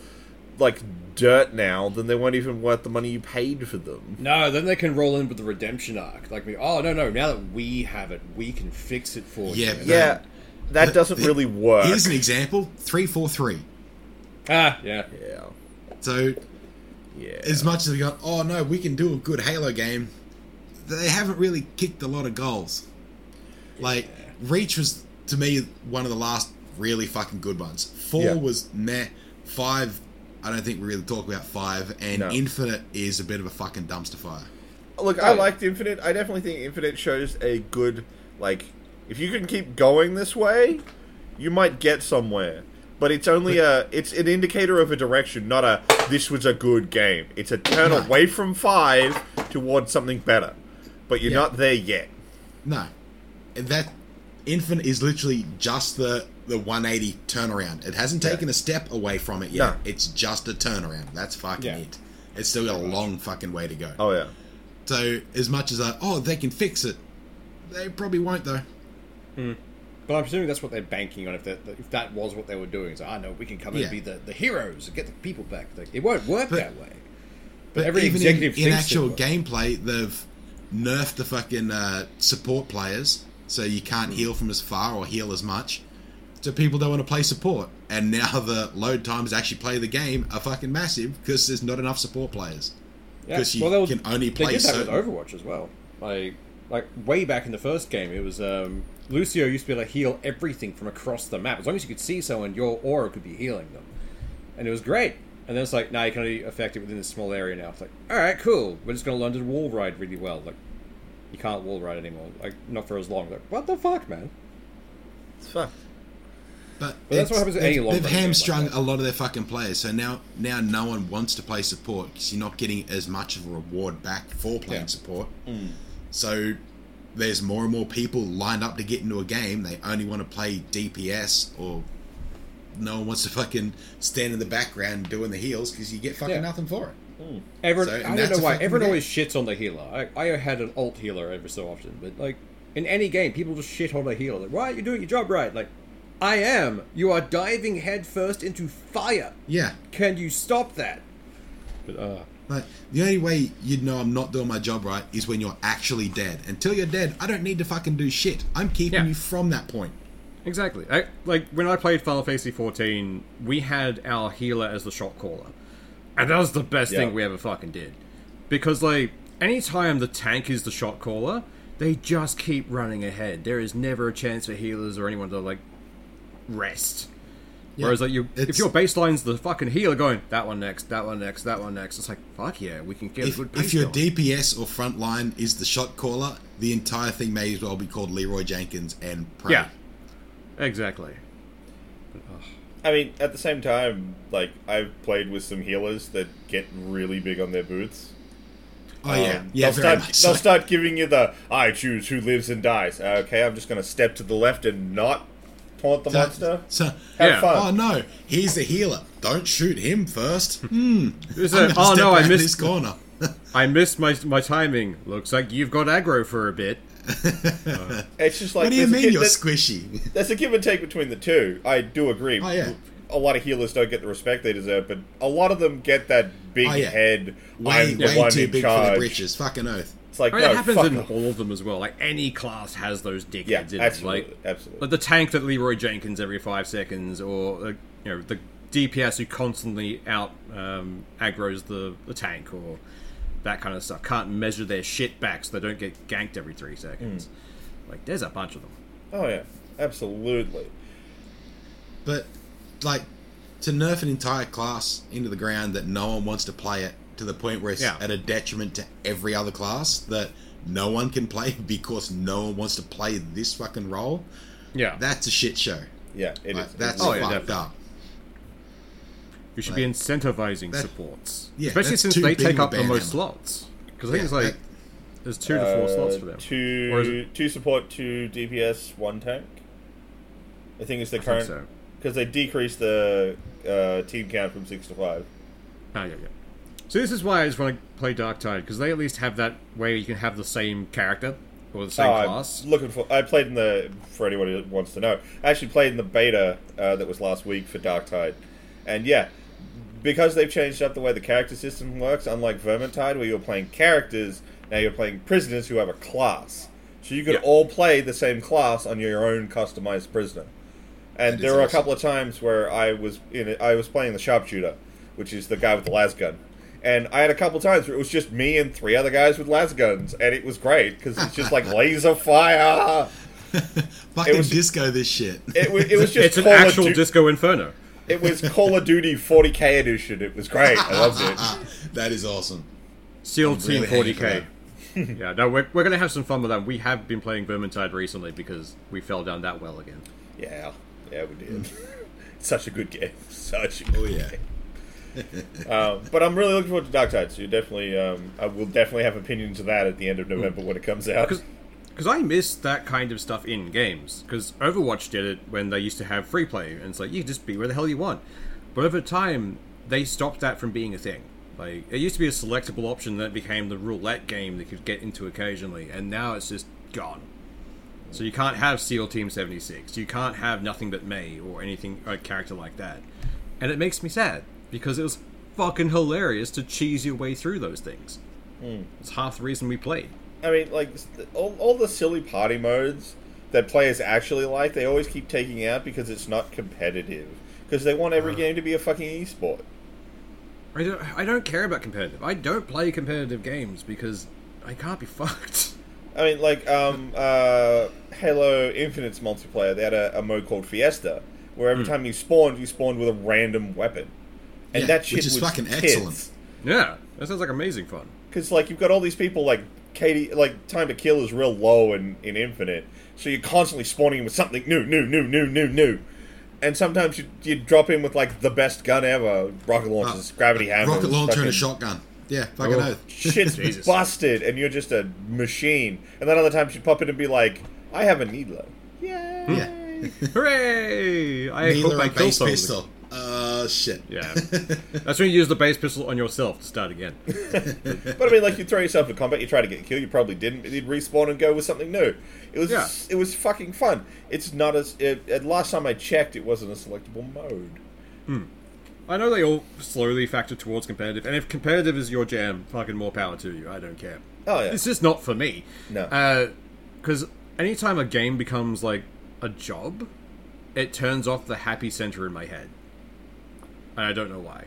Speaker 2: like dirt now, then they weren't even worth the money you paid for them.
Speaker 4: No, then they can roll in with the redemption arc. Like, me, oh no, no, now that we have it, we can fix it for
Speaker 3: Yeah,
Speaker 4: you.
Speaker 3: but-
Speaker 2: Yeah, that
Speaker 3: The-
Speaker 2: doesn't
Speaker 3: the-
Speaker 2: really work.
Speaker 3: Here's an example: three four three.
Speaker 4: Ah, yeah.
Speaker 2: Yeah,
Speaker 3: So
Speaker 2: yeah.
Speaker 3: as much as we got, oh no, we can do a good Halo game, they haven't really kicked a lot of goals. Like Reach was to me one of the last really fucking good ones. Four
Speaker 2: Yeah.
Speaker 3: was meh. Five, I don't think we really talk about five, and
Speaker 2: No.
Speaker 3: Infinite is a bit of a fucking dumpster fire.
Speaker 2: Look, I liked Infinite. I definitely think Infinite shows a good like. If you can keep going this way, you might get somewhere. But it's only a. It's an indicator of a direction, not a. This was a good game. It's a turn
Speaker 3: No.
Speaker 2: away from five towards something better. But you're
Speaker 3: Yeah.
Speaker 2: not there yet.
Speaker 3: No, that Infinite is literally just the the 180 turnaround. It hasn't taken a step away from it yet.
Speaker 2: No.
Speaker 3: It's just a turnaround. That's fucking
Speaker 4: Yeah.
Speaker 3: it. It's still got a long fucking way to go.
Speaker 2: Oh yeah.
Speaker 3: So as much as I, oh, they can fix it, they probably won't though.
Speaker 4: But I'm presuming that's what they're banking on. If that if that was what they were doing, so I know we can come in
Speaker 3: Yeah.
Speaker 4: and be the, the heroes and get the people back. Like, it won't work
Speaker 3: But-
Speaker 4: that way.
Speaker 3: But
Speaker 4: Every
Speaker 3: even
Speaker 4: executive
Speaker 3: in, in actual gameplay, they've nerfed the fucking uh, support players, so you
Speaker 4: Hmm.
Speaker 3: can't heal from as far or heal as much. So people don't want to play support, and now the load times to actually play the game are fucking massive because there's not enough support players.
Speaker 4: Yeah.
Speaker 3: 'Cause you
Speaker 4: Well, they'll-
Speaker 3: can only play.
Speaker 4: They
Speaker 3: play
Speaker 4: did that with Overwatch as well. Like, like way back in the first game, it was um, Lucio used to be able to heal everything from across the map. As long as you could see someone, your aura could be healing them, and it was great. And then it's like, now you can only affect it within this small area now. It's like, all right, cool. We're just going to learn to wall ride really well. Like, you can't wall ride anymore. Like, not for as long. Like, what the fuck, man?
Speaker 2: It's fun.
Speaker 3: But,
Speaker 4: But that's what happens with
Speaker 3: they've,
Speaker 4: any long
Speaker 3: They've hamstrung
Speaker 4: like
Speaker 3: a lot of their fucking players, so now now no one wants to play support because you're not getting as much of a reward back for playing
Speaker 4: Yeah.
Speaker 3: support.
Speaker 4: Mm.
Speaker 3: So there's more and more people lined up to get into a game. They only want to play DPS, or no one wants to fucking stand in the background doing the heals because you get fucking
Speaker 4: Yeah.
Speaker 3: nothing for it.
Speaker 4: Everyone,
Speaker 3: So,
Speaker 4: I don't know why. Everyone always shits on the healer. I, I had an alt healer every so often, but like in any game, people just shit on the healer. Like, why are you doing your job right? Like, I am. You are diving headfirst into fire.
Speaker 3: Yeah,
Speaker 4: Can you stop that? But uh,
Speaker 3: Like the only way you'd know I'm not doing my job right is when you're actually dead. Until you're dead, I don't need to fucking do shit. I'm keeping
Speaker 4: Yeah.
Speaker 3: you from that point.
Speaker 4: Exactly. I, like when I played Final Fantasy 14, we had our healer as the shot caller, and that was the best
Speaker 2: Yeah.
Speaker 4: thing we ever fucking did. Because like anytime the tank is the shot caller, they just keep running ahead. There is never a chance for healers or anyone to like rest.
Speaker 3: Yeah,
Speaker 4: Whereas like you, if
Speaker 3: it's-
Speaker 4: your baseline's the fucking healer going that one next, that one next, that one next, it's like fuck yeah, we can get
Speaker 3: If,
Speaker 4: a good
Speaker 3: if your
Speaker 4: going.
Speaker 3: DPS or frontline is the shot caller, the entire thing may as well be called Leeroy Jenkins and pray.
Speaker 4: yeah, exactly.
Speaker 2: I mean, at the same time, like I've played with some healers that get really big on their boots.
Speaker 3: Oh yeah,
Speaker 2: Um,
Speaker 3: yeah,
Speaker 2: they'll
Speaker 3: very
Speaker 2: start,
Speaker 3: much.
Speaker 2: They'll start giving you the I choose who lives and dies. Okay, I'm just going to step to the left and not taunt the
Speaker 3: So-
Speaker 2: monster.
Speaker 3: So,
Speaker 2: Have
Speaker 4: Yeah.
Speaker 2: fun.
Speaker 3: oh no, he's the healer. Don't shoot him first. Hmm.
Speaker 4: It's
Speaker 3: I'm
Speaker 4: a-
Speaker 3: gonna
Speaker 4: oh
Speaker 3: step
Speaker 4: no, I missed
Speaker 3: this corner. <laughs>
Speaker 4: I missed my my timing. Looks like you've got aggro for a bit. <laughs>
Speaker 2: It's just like
Speaker 3: what do you
Speaker 2: there's a
Speaker 3: mean you're
Speaker 2: there's-
Speaker 3: squishy?
Speaker 2: There's a give and take between the two. I do agree.
Speaker 3: Oh, yeah.
Speaker 2: A lot of healers don't get the respect they deserve, but a lot of them get that big
Speaker 3: Oh, yeah.
Speaker 2: head.
Speaker 3: way
Speaker 2: I'm
Speaker 3: way too
Speaker 2: in
Speaker 3: big
Speaker 2: charge.
Speaker 3: for the britches. Fucking oath.
Speaker 2: It's like
Speaker 4: I mean,
Speaker 2: no,
Speaker 4: it happens
Speaker 2: fuck
Speaker 4: in
Speaker 2: off.
Speaker 4: all of them as well. Like any class has those dickheads
Speaker 2: Yeah,
Speaker 4: in it.
Speaker 2: absolutely,
Speaker 4: Like,
Speaker 2: absolutely.
Speaker 4: like the tank that Leeroy Jenkins every five seconds, or uh, you know the DPS who constantly out um, aggro's the, the tank, or that kind of stuff. Can't measure their shit back so they don't get ganked every three seconds.
Speaker 2: Hmm.
Speaker 4: Like there's a bunch of them.
Speaker 2: Oh yeah, absolutely.
Speaker 3: But like to nerf an entire class into the ground that no one wants to play it to the point where it's
Speaker 4: Yeah.
Speaker 3: at a detriment to every other class that no one can play <laughs> because no one wants to play this fucking role.
Speaker 4: Yeah,
Speaker 3: That's a shit show.
Speaker 2: Yeah, it is.
Speaker 3: Like, that's
Speaker 4: Oh, yeah,
Speaker 3: fucked
Speaker 4: definitely.
Speaker 3: up.
Speaker 4: you should be incentivizing
Speaker 3: that-
Speaker 4: supports,
Speaker 3: yeah,
Speaker 4: especially since they take up the most slots. Because I think
Speaker 3: Yeah,
Speaker 4: it's like
Speaker 3: that-
Speaker 4: there's two to four slots for them.
Speaker 2: Two,
Speaker 4: it-
Speaker 2: two support, two DPS, one tank. I think it's the
Speaker 4: I think
Speaker 2: current
Speaker 4: so.
Speaker 2: because they decreased the uh, team count from six to five.
Speaker 4: Ah, yeah, yeah. So this is why I just want to play Dark Tide because they at least have that way you can have the same character or the same
Speaker 2: Oh, I'm
Speaker 4: class.
Speaker 2: looking for. I played in the for anyone who wants to know. I actually played in the beta uh, that was last week for Dark Tide, and yeah, because they've changed up the way the character system works. Unlike Vermintide, where you're playing characters, now you're playing prisoners who have a class. So you could
Speaker 4: Yeah.
Speaker 2: all play the same class on your own customized prisoner. And
Speaker 3: That
Speaker 2: there were a couple of times where I was in it, I was playing the sharpshooter, which is the guy with the las gun. And I had a couple times where it was just me and three other guys with las guns, and it was great because it's just like <laughs> laser fire. <laughs>
Speaker 3: Fucking
Speaker 2: was-
Speaker 3: disco this shit.
Speaker 2: It was, it was <laughs> just
Speaker 4: it's an
Speaker 2: Call of
Speaker 4: actual
Speaker 2: Du-
Speaker 4: Disco Inferno.
Speaker 2: It was Call of Duty 40k edition. It was great. I loved it.
Speaker 3: that is awesome.
Speaker 4: SEAL Team
Speaker 3: really
Speaker 4: 40k. yeah, no, we're, we're going to have some fun with that. We have been playing Vermintide recently because we fell down that well again.
Speaker 2: Yeah, yeah, we did. Such a good game. Such a oh, good
Speaker 3: Oh yeah.
Speaker 2: game. <laughs> Um, but I'm really looking forward to Dark Tide. So you definitely, um, I will definitely have opinions of that at the end of November when it comes out.
Speaker 4: Because I miss that kind of stuff in games. Because Overwatch did it when they used to have free play, and it's like you just be where the hell you want. But over time, they stopped that from being a thing. Like it used to be a selectable option that became the roulette game that you could get into occasionally, and now it's just gone. So you can't have SEAL Team 76. You can't have nothing but Mei or anything a character like that. And it makes me sad because it was fucking hilarious to cheese your way through those things. It's half the reason we played.
Speaker 2: I mean, like all, all the silly party modes that players actually like, they always keep taking out because it's not competitive. Because they want every game to be a fucking esport.
Speaker 4: I don't. I don't care about competitive. I don't play competitive games because I can't be <laughs> fucked.
Speaker 2: I mean, like um, uh, Halo Infinite's multiplayer, they had a, a mode called Fiesta, where every time you spawned, you spawned with a random weapon, and
Speaker 3: Yeah,
Speaker 2: that shit
Speaker 3: which is
Speaker 2: was
Speaker 3: fucking excellent.
Speaker 4: Yeah, that sounds like amazing fun.
Speaker 2: Because like you've got all these people like TTK, like time to kill is real low in, in Infinite, so you're constantly spawning with something new, new, new, new, new, new. And sometimes you you drop in with like the best gun ever, rocket ah, launchers, gravity hammer,
Speaker 3: Rocket launcher and a shotgun. Yeah, fucking
Speaker 4: Oh.
Speaker 3: oath. <laughs>
Speaker 2: shit's
Speaker 4: Jesus.
Speaker 2: busted, and you're just a machine. And then other times you'd pop in and be like, I have a needler. Yay!
Speaker 3: Yeah.
Speaker 4: Hooray! I
Speaker 3: Neither
Speaker 4: hope I
Speaker 3: a
Speaker 4: kill
Speaker 3: base
Speaker 4: someone.
Speaker 3: pistol. Uh, shit.
Speaker 4: Yeah, <laughs> that's when you use the base pistol on yourself to start again. <laughs>
Speaker 2: But I mean, like you throw yourself in combat, you try to get killed, you probably didn't. But you'd respawn and go with something new. It was
Speaker 4: Yeah.
Speaker 2: it was fucking fun. It's not as it, at last time I checked, it wasn't a selectable mode. Hmm.
Speaker 4: I know they all slowly factor towards competitive, and if competitive is your jam, fucking more power to you. I don't care.
Speaker 2: Oh yeah,
Speaker 4: It's just not for me.
Speaker 2: No.
Speaker 4: Because anytime a game becomes like a job, it turns off the happy center in my head. And I don't know why.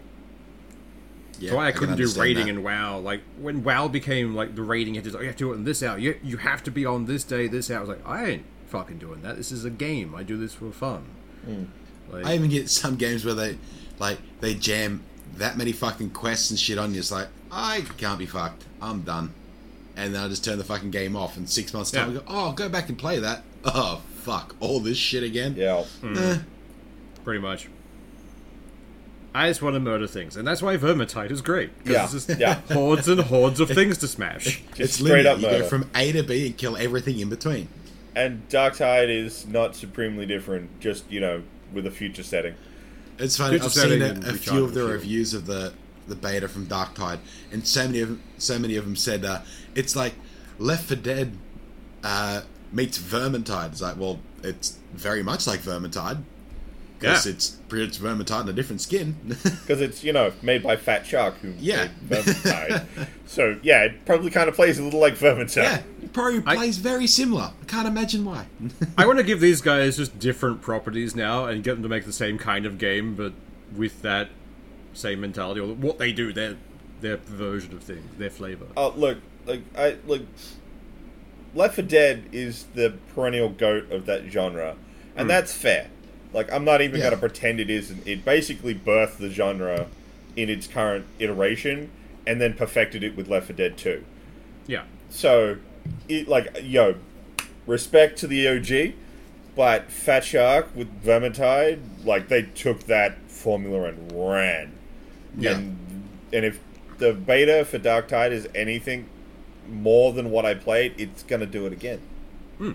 Speaker 3: Yeah,
Speaker 4: That's why I,
Speaker 3: can
Speaker 4: couldn't do
Speaker 3: understand
Speaker 4: rating
Speaker 3: that.
Speaker 4: in WoW. Like when WoW became like the rating, it is like you have to do it in this hour. You you have to be on this day, this hour. I was like, I ain't fucking doing that. This is a game. I do this for fun. Like,
Speaker 3: I even get some games where they, like, they jam that many fucking quests and shit on you. It's like, I can't be fucked. I'm done. And then I just turn the fucking game off. And six months time,
Speaker 4: Yeah.
Speaker 3: I go, oh, go back and play that. Oh, fuck. All this shit again?
Speaker 2: yeah.
Speaker 3: Eh,
Speaker 4: pretty much. I just want to murder things, and that's why Vermintide is great.
Speaker 2: Yeah,
Speaker 4: it's just
Speaker 2: yeah. <laughs>
Speaker 4: hordes and hordes of things to smash.
Speaker 2: Just
Speaker 3: it's
Speaker 2: straight
Speaker 3: linear.
Speaker 2: up
Speaker 3: You go from A to B and kill everything in between.
Speaker 2: and Dark Tide is not supremely different. Just you know, with a future setting.
Speaker 3: It's funny.
Speaker 4: Future
Speaker 3: I've seen a, a few of the
Speaker 4: fuel.
Speaker 3: reviews of the the beta from Dark Tide, and so many of them, so many of them said uh, it's like Left 4 Dead uh, meets Vermintide. It's like, well, it's very much like Vermintide because
Speaker 4: Yeah.
Speaker 3: it's pretty much Vermintide in a different skin. <laughs>
Speaker 2: Because it's you know made by Fat Shark who
Speaker 3: Yeah.
Speaker 2: made Vermintide. so yeah, it probably kind of plays a little like Vermintide.
Speaker 3: yeah, it probably
Speaker 4: I-
Speaker 3: plays very similar. I can't imagine why. <laughs>
Speaker 4: I want to <laughs> give these guys just different properties now and get them to make the same kind of game, but with that same mentality or what they do, their their version of things, their flavor.
Speaker 2: Oh, look, like I look. Left 4 Dead is the perennial goat of that genre, and hmm. that's fair. Like I'm not even
Speaker 3: Yeah.
Speaker 2: going to pretend it isn't. It basically birthed the genre in its current iteration, and then perfected it with Left 4 Dead 2.
Speaker 4: Yeah.
Speaker 2: So, it like yo, respect to the OG, but Fat Shark with Vermintide, like they took that formula and ran.
Speaker 3: Yeah.
Speaker 2: And and if the beta for Dark Tide is anything more than what I played, it's gonna do it again. Hmm.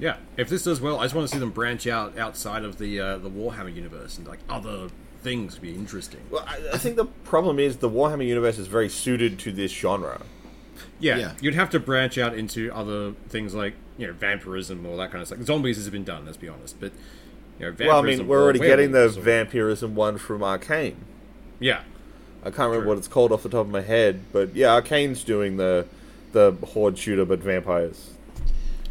Speaker 4: Yeah, if this does well, I just want to see them branch out outside of the uh, the Warhammer universe and like other things would be interesting.
Speaker 2: Well, I, I think the problem is the Warhammer universe is very suited to this genre.
Speaker 4: Yeah,
Speaker 3: Yeah.
Speaker 4: you'd have to branch out into other things like you know vampirism or that kind of stuff. Zombies has been done, let's be honest, but you know,
Speaker 2: Well, I mean, we're
Speaker 4: or
Speaker 2: already getting the
Speaker 4: werewolves or-
Speaker 2: vampirism one from Arkane.
Speaker 4: yeah,
Speaker 2: I can't remember
Speaker 4: True.
Speaker 2: what it's called off the top of my head, but yeah, Arkane's doing the the horde shooter, but vampires.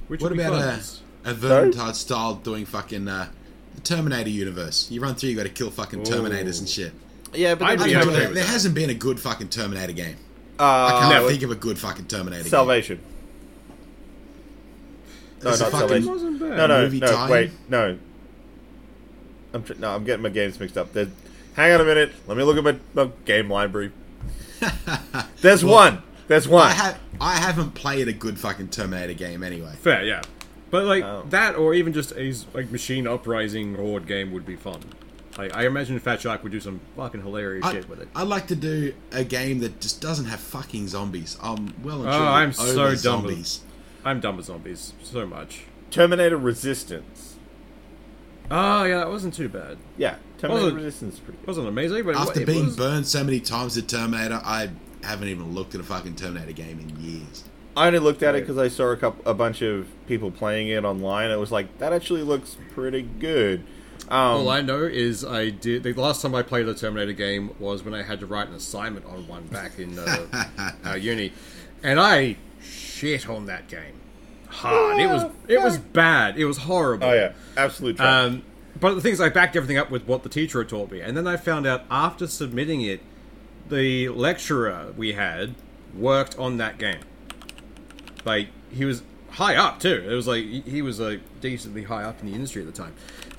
Speaker 4: Which
Speaker 3: What about a, a Vermintide style doing fucking uh, the Terminator universe? You run through, you got to kill fucking Terminators and shit.
Speaker 2: Yeah, but
Speaker 4: I'd be okay
Speaker 3: there,
Speaker 4: with
Speaker 3: there
Speaker 4: that.
Speaker 3: hasn't been a good fucking Terminator game. I
Speaker 2: uh,
Speaker 3: can't
Speaker 2: no,
Speaker 3: think of a good fucking Terminator game.
Speaker 2: Salvation. No,
Speaker 3: There's
Speaker 2: not Salvation. No, no,
Speaker 3: movie
Speaker 2: no.
Speaker 3: tie-in?
Speaker 2: Wait, no. I'm tr- no, I'm getting my games mixed up. There, hang on a minute. Let me look at my, my game library. <laughs> There's one. There's one.
Speaker 3: I have I haven't played a good fucking Terminator game anyway.
Speaker 4: Fair, yeah, but like
Speaker 2: Oh.
Speaker 4: that, or even just a like machine uprising horde game would be fun. Like I imagine Fatshark would do some fucking hilarious
Speaker 3: I,
Speaker 4: shit with it.
Speaker 3: I'd like to do a game that just doesn't have fucking zombies. I'm well and
Speaker 4: Oh, I'm
Speaker 3: over
Speaker 4: so done with-
Speaker 3: zombies.
Speaker 4: I'm done with zombies so much.
Speaker 2: Terminator Resistance.
Speaker 4: Oh yeah, that wasn't too bad.
Speaker 2: Yeah, Terminator
Speaker 4: Wasn't-
Speaker 2: Resistance is pretty good.
Speaker 4: wasn't amazing, but it,
Speaker 3: After
Speaker 4: it
Speaker 3: being
Speaker 4: was,
Speaker 3: burned so many times at Terminator, I haven't even looked at a fucking Terminator game in years.
Speaker 2: I only looked at it because I saw a couple, a bunch of people playing it online. It was like, that actually looks pretty good. Um,
Speaker 4: All I know is I did. The last time I played a Terminator game was when I had to write an assignment on one back in uh, <laughs> uh, uni, and I shit on that game hard. It was it was bad. It was horrible.
Speaker 2: oh yeah, absolute.
Speaker 4: Um, but the thing is, I backed everything up with what the teacher had taught me, and then I found out after submitting it, the lecturer we had worked on that game. Like he was high up too. It was like he- was like decently high up in the industry at the time.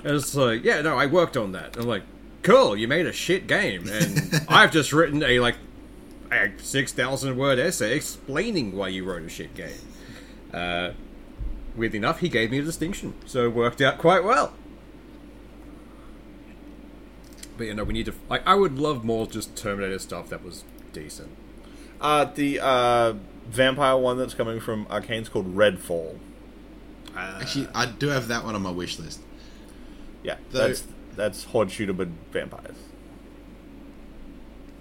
Speaker 4: And it's like, yeah, no, I worked on that. I'm like, cool, you made a shit game, and <laughs> I've just written a like a six thousand word essay explaining why you wrote a shit game. Uh, weirdly enough, he gave me a distinction, so it worked out quite well. But you know, we need to. Like, I would love more just Terminator stuff that was decent.
Speaker 2: Uh, the uh, vampire one that's coming from Arkane's called Redfall.
Speaker 3: Actually, I do have that one on my wish list.
Speaker 2: Yeah,
Speaker 3: Though-
Speaker 2: that's that's horde shooter but vampires.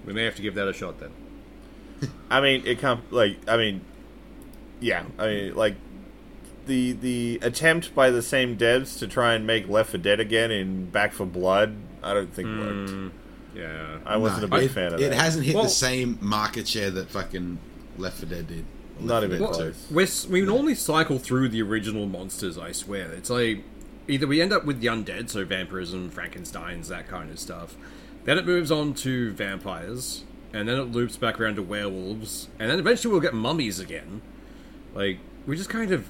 Speaker 4: We may have to give that a shot then. <laughs>
Speaker 2: I mean, it can't like I mean, yeah, I mean like the the attempt by the same devs to try and make Left 4 Dead again in Back 4 Blood, I don't think worked. Hmm.
Speaker 4: Yeah.
Speaker 2: I wasn't
Speaker 3: No,
Speaker 2: a big
Speaker 3: it,
Speaker 2: fan of
Speaker 3: It
Speaker 2: that.
Speaker 3: hasn't hit
Speaker 4: Well-
Speaker 3: the same market share that fucking Left 4 Dead did.
Speaker 2: Not even
Speaker 3: Left 4
Speaker 2: close.
Speaker 3: Dead
Speaker 4: We're, we normally cycle through the original monsters, I swear. It's like either we end up with the undead, so vampirism, Frankensteins, that kind of stuff. Then it moves on to vampires, and then it loops back around to werewolves, and then eventually we'll get mummies again. Like, we just kind of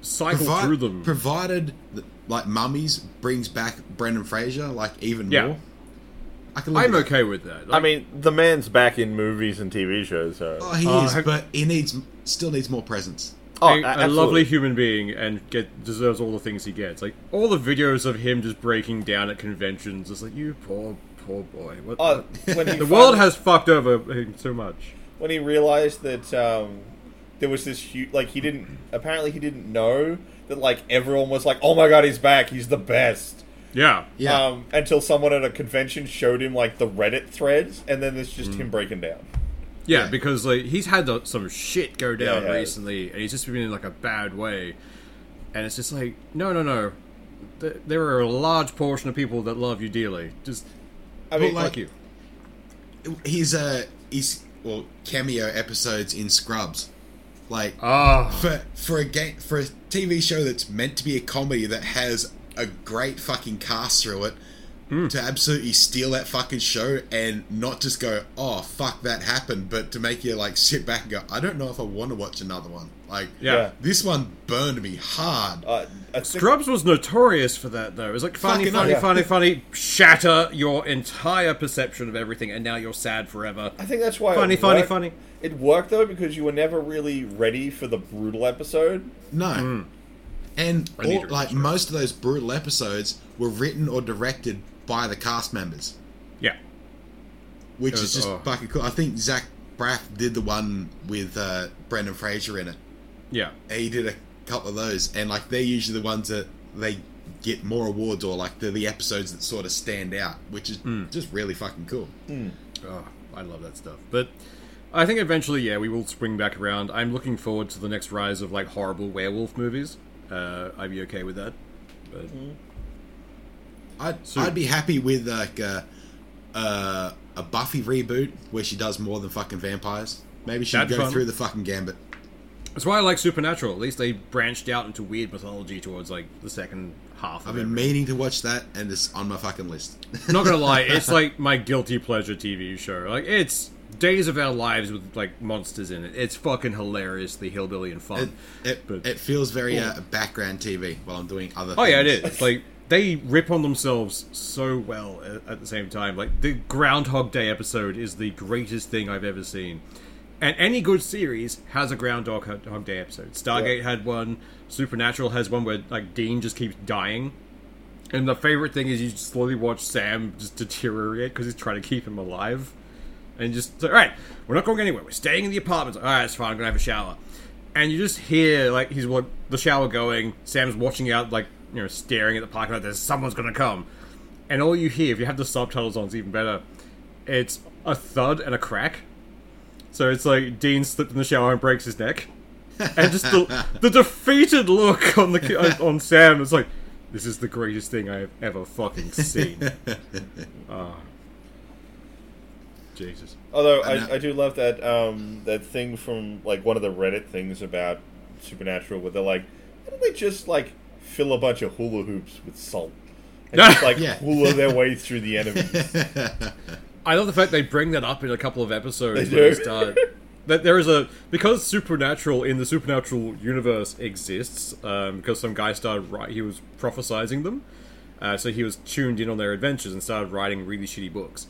Speaker 4: cycle
Speaker 3: Provi-
Speaker 4: through them.
Speaker 3: Provided, that, like, Mummies brings back Brendan Fraser, like, even
Speaker 4: Yeah.
Speaker 3: more. I can
Speaker 4: I'm okay with that.
Speaker 2: I mean, the man's back in movies and TV shows, so
Speaker 3: Oh, he
Speaker 4: Oh,
Speaker 3: is,
Speaker 4: have-
Speaker 3: but he needs, still needs more presence.
Speaker 2: oh,
Speaker 4: a,
Speaker 2: a-
Speaker 4: a lovely human being and get deserves all the things he gets. Like all the videos of him just breaking down at conventions, it's like you poor, poor boy. What,
Speaker 2: Oh, when he <laughs>
Speaker 4: the world has fucked over him so much.
Speaker 2: when he realized that um, there was this huge like he didn't apparently he didn't know that like everyone was like oh my god he's back he's the best
Speaker 4: Yeah,
Speaker 3: Yeah.
Speaker 2: um, until someone at a convention showed him like the reddit threads and then it's just
Speaker 4: Mm.
Speaker 2: him breaking down
Speaker 4: yeah,
Speaker 3: Yeah.
Speaker 4: because like he's had the, some shit go down
Speaker 2: Yeah, yeah.
Speaker 4: recently, and he's just been in like a bad way. And it's just like, no, no, no. Th- There are a large portion of people that love you dearly. Just
Speaker 2: i mean
Speaker 3: But, like-
Speaker 4: fuck you.
Speaker 3: His, uh, he's well, cameo episodes in Scrubs. Like,
Speaker 4: Ah,
Speaker 3: for for a game for a TV show that's meant to be a comedy that has a great fucking cast through it
Speaker 4: Hmm.
Speaker 3: to absolutely steal that fucking show and not just go oh fuck that happened but to make you like sit back and go I don't know if I want to watch another one like
Speaker 4: yeah.
Speaker 3: this one burned me hard
Speaker 2: uh, I think,
Speaker 4: Scrubs was notorious for that, though. It was like funny,
Speaker 3: Fucking
Speaker 4: funny,
Speaker 3: hell.
Speaker 4: funny, funny, shatter your entire perception of everything, and now you're sad forever.
Speaker 2: I think that's why
Speaker 4: Funny,
Speaker 2: it
Speaker 4: funny,
Speaker 2: worked.
Speaker 4: funny.
Speaker 2: It worked though because you were never really ready for the brutal episode.
Speaker 3: No. And
Speaker 4: I need
Speaker 3: all,
Speaker 4: to
Speaker 3: like
Speaker 4: rewatch
Speaker 3: most of those brutal episodes were written or directed by the cast members,
Speaker 4: Yeah.
Speaker 3: which
Speaker 4: It
Speaker 3: is
Speaker 4: was-
Speaker 3: just
Speaker 4: oh.
Speaker 3: fucking cool. I think Zach Braff did the one with uh, Brendan Fraser in it.
Speaker 4: Yeah.
Speaker 3: He did a couple of those, and like they're usually the ones that they get more awards or like they're the episodes that sort of stand out, which is
Speaker 4: Hmm.
Speaker 3: just really fucking cool.
Speaker 4: Oh, I love that stuff. But I think eventually, yeah, we will spring back around. I'm looking forward to the next rise of like horrible werewolf movies. Uh, I'd be okay with that. But
Speaker 3: I'd,
Speaker 4: So-
Speaker 3: I'd be happy with like a, a, a Buffy reboot where she does more than fucking vampires. Maybe she'd
Speaker 4: That'd
Speaker 3: go
Speaker 4: fun.
Speaker 3: through the fucking gambit.
Speaker 4: That's why I like Supernatural. At least they branched out into weird mythology towards like the second half.
Speaker 3: I've been
Speaker 4: it.
Speaker 3: meaning to watch that, and it's on my fucking list.
Speaker 4: Not gonna lie, it's <laughs> like my guilty pleasure TV show. Like it's Days of Our Lives with like monsters in it. It's fucking hilariously hillbilly and fun.
Speaker 3: It, it,
Speaker 4: But-
Speaker 3: it feels very uh, background TV while I'm doing other.
Speaker 4: Oh yeah, it is. It's like they rip on themselves so well at, at the same time. Like the Groundhog Day episode is the greatest thing I've ever seen. And any good series has a Groundhog Hog Day episode. Stargate had one. Supernatural has one where like Dean just keeps dying. And the favorite thing is you just slowly watch Sam just deteriorate because he's trying to keep him alive. And just all right, we're not going anywhere. We're staying in the apartment. All right, it's fine. I'm gonna have a shower. And you just hear like he's what the shower going. Sam's watching out, like you know, staring at the parking lot. There's someone's gonna come. And all you hear, if you have the subtitles on, it's even better. It's a thud and a crack. So it's like Dean slipped in the shower and breaks his neck, and just the, the defeated look on the on Sam. It's like this is the greatest thing I have ever fucking seen. <laughs> Ah. Jesus.
Speaker 2: Although
Speaker 3: I.
Speaker 2: I, I do love that um, that thing from like one of the Reddit things about Supernatural where they're like, why don't they just like fill a bunch of hula hoops with salt and <laughs> just like
Speaker 3: Yeah.
Speaker 2: hula their <laughs> way through the enemies?
Speaker 4: I love the fact they bring that up in a couple of episodes
Speaker 2: They
Speaker 4: start. That there is a because supernatural in the supernatural universe exists um, because some guy started right. he was prophesizing them, uh, so he was tuned in on their adventures and started writing really shitty books.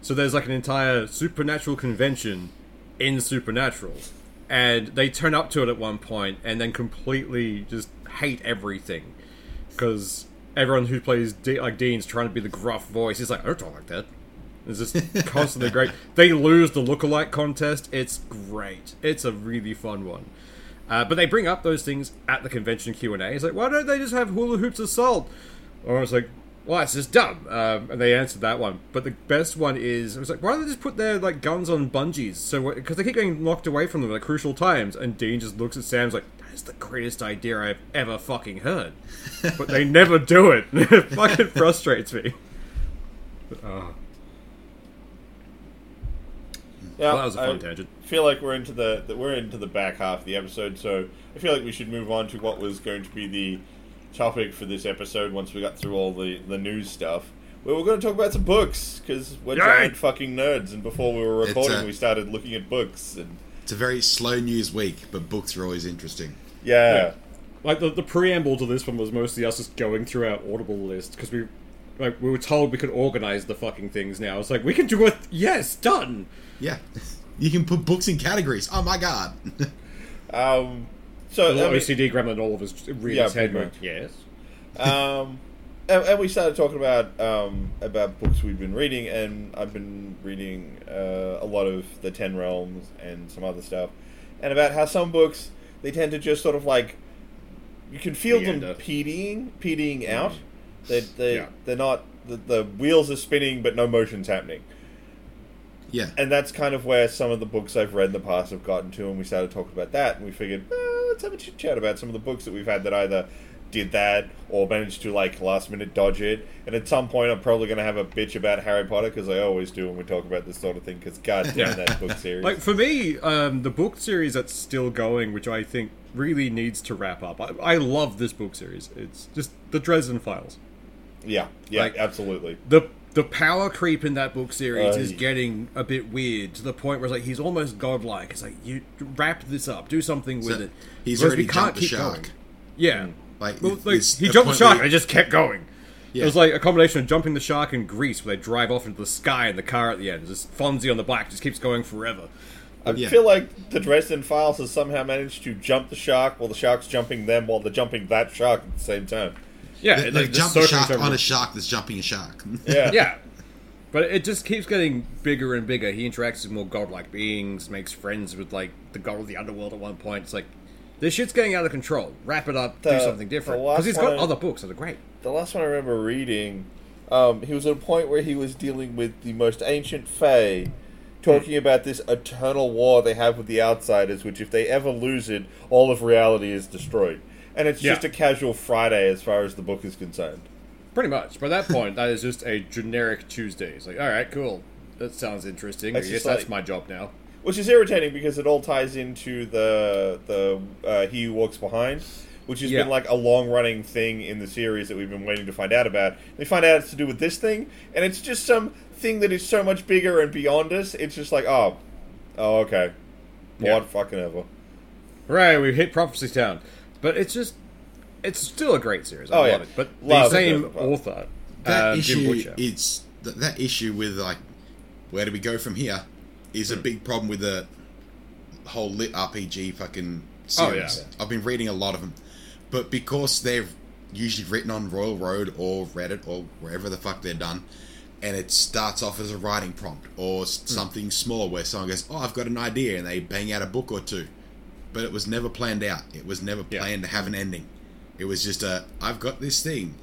Speaker 4: So there's like an entire supernatural convention in supernatural, and they turn up to it at one point and then completely just hate everything because everyone who plays D- like Dean's trying to be the gruff voice. He's like, I don't talk like that. It's just constantly great. They lose the lookalike contest. It's great. It's a really fun one. Uh, but they bring up those things at the convention Q and A. It's like, why don't they just have hula hoops of salt? Or it's like, well, it's just dumb. Um, and they answered that one. But the best one is, I was like, why don't they just put their like guns on bungees? So because they keep getting knocked away from them at crucial times. And Dean just looks at Sam's like, that is the greatest idea I've ever fucking heard. but they never do it. <laughs> it fucking frustrates me. But, <laughs> oh.
Speaker 2: Yeah,
Speaker 4: Well, that was a fun
Speaker 2: I
Speaker 4: tangent.
Speaker 2: feel like we're into the that we're into the back half of the episode, so I feel like we should move on to what was going to be the topic for this episode once we got through all the the news stuff. we were going to talk about some books because we're
Speaker 4: Yay!
Speaker 2: giant fucking nerds, and before we were recording,
Speaker 3: uh,
Speaker 2: we started looking at books and
Speaker 3: It's a very slow news week, but books are always interesting.
Speaker 2: yeah.
Speaker 4: Yeah. Like the, the preamble to this one was mostly us just going through our Audible list because we, like, we were told we could organize the fucking things now. It's like we can do it. Yes, done.
Speaker 3: Yeah, you can put books in categories. Oh my god!
Speaker 2: Um, so
Speaker 4: The
Speaker 2: I mean-
Speaker 4: OCD gremlin all of us read
Speaker 2: Yeah,
Speaker 4: his head.
Speaker 2: pretty
Speaker 4: Went, yes.
Speaker 2: um, <laughs> and, and we started talking about um, about books we've been reading, and I've been reading uh, a lot of the Ten Realms and some other stuff, and about how some books they tend to just sort of like you can feel
Speaker 4: Meander.
Speaker 2: them PDing, PDing out. They they
Speaker 4: Yeah.
Speaker 2: they're not the, the wheels are spinning, but no motion's happening.
Speaker 3: yeah,
Speaker 2: And that's kind of where some of the books I've read in the past have gotten to, and we started talking about that, and we figured, eh, let's have a chit chat about some of the books that we've had that either did that or managed to like last minute dodge it. And at some point, I'm probably going to have a bitch about Harry Potter because I always do when we talk about this sort of thing. Because god damn that book <laughs> series.
Speaker 4: Like for me, um, the book series that's still going, which I think really needs to wrap up. I, I love this book series. It's just the Dresden Files.
Speaker 2: Yeah, yeah,
Speaker 4: like-
Speaker 2: absolutely.
Speaker 4: the the power creep in that book series
Speaker 2: Uh,
Speaker 4: is
Speaker 2: yeah.
Speaker 4: getting a bit weird to the point where it's like he's almost godlike. It's like you wrap this up, do something with
Speaker 3: So
Speaker 4: it.
Speaker 3: he's
Speaker 4: Whereas
Speaker 3: already
Speaker 4: we can't
Speaker 3: jumped the shark.
Speaker 4: going. Yeah,
Speaker 3: Like,
Speaker 4: Well, like, he jumped the shark
Speaker 3: where-
Speaker 4: and it just kept going.
Speaker 3: Yeah.
Speaker 4: It was like a combination of jumping the shark and Grease, where they drive off into the sky in the car at the end. Just Fonzie on the back just keeps going forever.
Speaker 2: I
Speaker 3: Yeah.
Speaker 2: feel like the Dresden Files has somehow managed to jump the shark while the shark's jumping them while they're jumping that shark at the same time.
Speaker 4: Yeah,
Speaker 3: They,
Speaker 4: it,
Speaker 3: they
Speaker 4: like, just
Speaker 3: jump a shark
Speaker 4: each other.
Speaker 3: on a shark that's jumping a shark.
Speaker 2: Yeah. <laughs>
Speaker 4: Yeah. But it just keeps getting bigger and bigger. He interacts with more godlike beings, makes friends with like the god of the underworld at one point. It's like this shit's getting out of control. Wrap it up,
Speaker 2: The-
Speaker 4: do something different.
Speaker 2: the
Speaker 4: Because he's got
Speaker 2: one-
Speaker 4: other books that are great.
Speaker 2: The last one I remember reading, um, he was at a point where he was dealing with the most ancient Fae, talking about this eternal war they have with the outsiders, which if they ever lose it, all of reality is destroyed. And it's
Speaker 4: Yeah.
Speaker 2: just a casual Friday as far as the book is concerned.
Speaker 4: Pretty much. By that point, that is just a generic Tuesday. It's like, all right, cool. That sounds interesting.
Speaker 2: It's
Speaker 4: I guess
Speaker 2: just
Speaker 4: that's
Speaker 2: like-
Speaker 4: my job now.
Speaker 2: Which is irritating because it all ties into the the uh, He Who Walks Behind, which has
Speaker 4: Yeah.
Speaker 2: been like a long running thing in the series that we've been waiting to find out about. We find out it's to do with this thing, and it's just some thing that is so much bigger and beyond us. It's just like, oh, oh, okay,
Speaker 4: Yeah.
Speaker 2: what fucking ever.
Speaker 4: Right, we've hit Prophecy Town. But it's just, it's still a great series. I
Speaker 2: Oh,
Speaker 4: love
Speaker 2: yeah.
Speaker 4: it. But
Speaker 2: Love
Speaker 4: the same
Speaker 2: Joseph
Speaker 4: author,
Speaker 3: that
Speaker 4: uh, Jim
Speaker 3: issue
Speaker 4: Butcher.
Speaker 3: is that, that issue with like where do we go from here is
Speaker 4: Hmm.
Speaker 3: a big problem with the whole lit RPG fucking
Speaker 4: Oh,
Speaker 3: series.
Speaker 4: yeah.
Speaker 3: I've been reading a lot of them, but because they're usually written on Royal Road or Reddit or wherever the fuck they're done, and it starts off as a writing prompt or s-
Speaker 4: Hmm.
Speaker 3: something small where someone goes, "Oh, I've got an idea," and they bang out a book or two, but it was never planned out. It was never
Speaker 4: Yeah.
Speaker 3: planned to have an ending. It was just a, "I've got this thing,"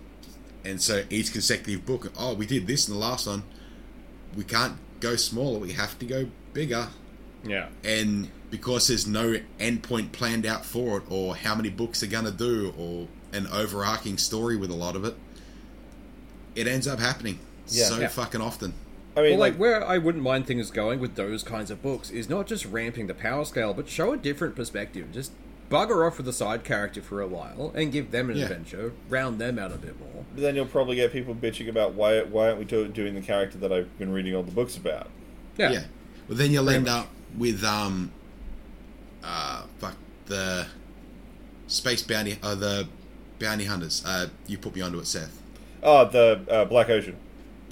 Speaker 3: and so each consecutive book, oh, we did this in the last one. We can't go smaller. We have to go bigger.
Speaker 4: yeah.
Speaker 3: And because there's no endpoint planned out for it, or how many books they're gonna do, or an overarching story with a lot of it, it ends up happening
Speaker 2: Yeah.
Speaker 3: so
Speaker 4: Yeah.
Speaker 3: fucking often.
Speaker 2: I mean,
Speaker 4: Well, like,
Speaker 2: like,
Speaker 4: where I wouldn't mind things going with those kinds of books is not just ramping the power scale, but show a different perspective. Just bugger off with the side character for a while and give them an
Speaker 3: Yeah.
Speaker 4: adventure, round them out a bit more.
Speaker 2: then you'll probably get people bitching about why why aren't we do, doing the character that I've been reading all the books about.
Speaker 4: Yeah.
Speaker 3: Yeah. Well, then you'll
Speaker 4: Pretty
Speaker 3: end
Speaker 4: much.
Speaker 3: up with um, uh, fuck the space bounty, uh, the bounty hunters. Uh, you put me onto it, Seth.
Speaker 2: Oh, the uh, Black Ocean.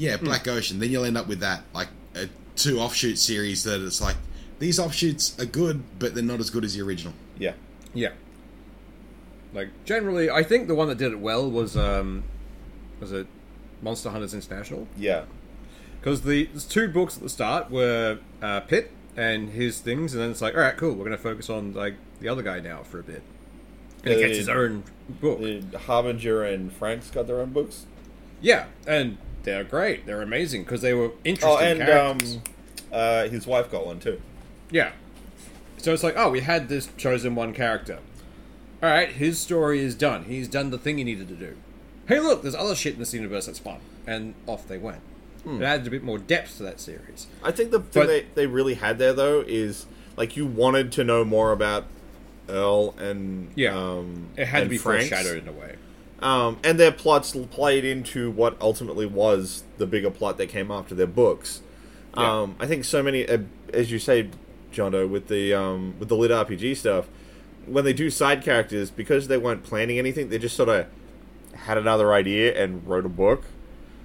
Speaker 3: Yeah,
Speaker 4: Hmm.
Speaker 3: Black Ocean. Then you'll end up with that, like a two offshoot series that it's like these offshoots are good, but they're not as good as the original.
Speaker 2: Yeah.
Speaker 4: Yeah. Like generally, I think the one that did it well was um, was it Monster Hunters International?
Speaker 2: Yeah.
Speaker 4: Because the there's two books at the start were uh, Pitt and his things, and then it's like, all right, cool, we're going to focus on like the other guy now for a bit. And he
Speaker 2: Yeah,
Speaker 4: gets his own book.
Speaker 2: The Harbinger and Frank's got their own books.
Speaker 4: Yeah, and they're great. They're amazing because they were interesting
Speaker 2: Oh, and
Speaker 4: characters.
Speaker 2: um, uh, his wife got one too.
Speaker 4: Yeah. So it's like, oh, we had this chosen one character. All right, his story is done. He's done the thing he needed to do. Hey, look, there's other shit in this universe that's fun, and off they went. It added a bit more depth to that series.
Speaker 2: I think the thing
Speaker 4: But-
Speaker 2: they, they really had there though is like you wanted to know more about Earl and
Speaker 4: Yeah,
Speaker 2: um,
Speaker 4: it had to be
Speaker 2: Frank's.
Speaker 4: foreshadowed in a way.
Speaker 2: Um, and their plots played into what ultimately was the bigger plot that came after their books.
Speaker 4: Yeah.
Speaker 2: Um, I think so many, uh, as you say, John Doe, with the um, with the lit RPG stuff, when they do side characters, because they weren't planning anything, they just sort of had another idea and wrote a book.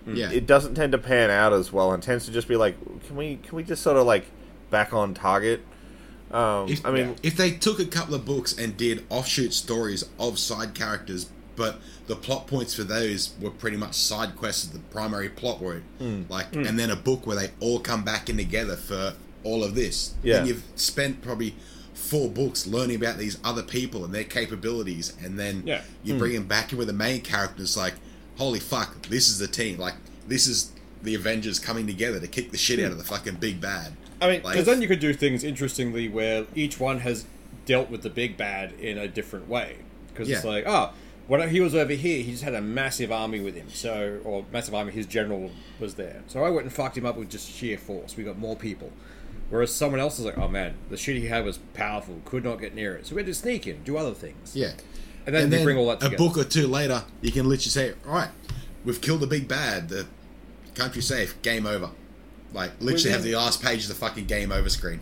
Speaker 3: Yeah.
Speaker 2: It doesn't tend to pan out as well, and tends to just be like, can we can we just sort of like back on target? Um,
Speaker 3: If,
Speaker 2: I mean,
Speaker 3: if they took a couple of books and did offshoot stories of side characters, but the plot points for those were pretty much side quests of the primary plot were
Speaker 2: Hmm.
Speaker 3: like, hmm. and then a book where they all come back in together for all of this.
Speaker 2: Yeah.
Speaker 3: Then you've spent probably four books learning about these other people and their capabilities, and then
Speaker 4: Yeah.
Speaker 3: you hmm. bring them back in with the main character. It's like, holy fuck, this is the team. Like, this is the Avengers coming together to kick the shit out hmm. of the fucking big bad.
Speaker 2: I mean,
Speaker 3: Like-
Speaker 4: Because then you could do things interestingly where each one has dealt with the big bad in a different way. Because it's like, oh, when he was over here, he just had a massive army with him. So, or massive army, his general was there. So I went and fucked him up with just sheer force. We got more people. Whereas someone else is like, oh man, the shit he had was powerful, could not get near it. So we had to sneak in, do other things.
Speaker 3: Yeah.
Speaker 4: And then you bring all that
Speaker 3: a book or two later, you can literally say, "All right, we've killed the big bad. The country's safe. Game over." Like literally
Speaker 2: Within-
Speaker 3: have the last page of the fucking game over screen.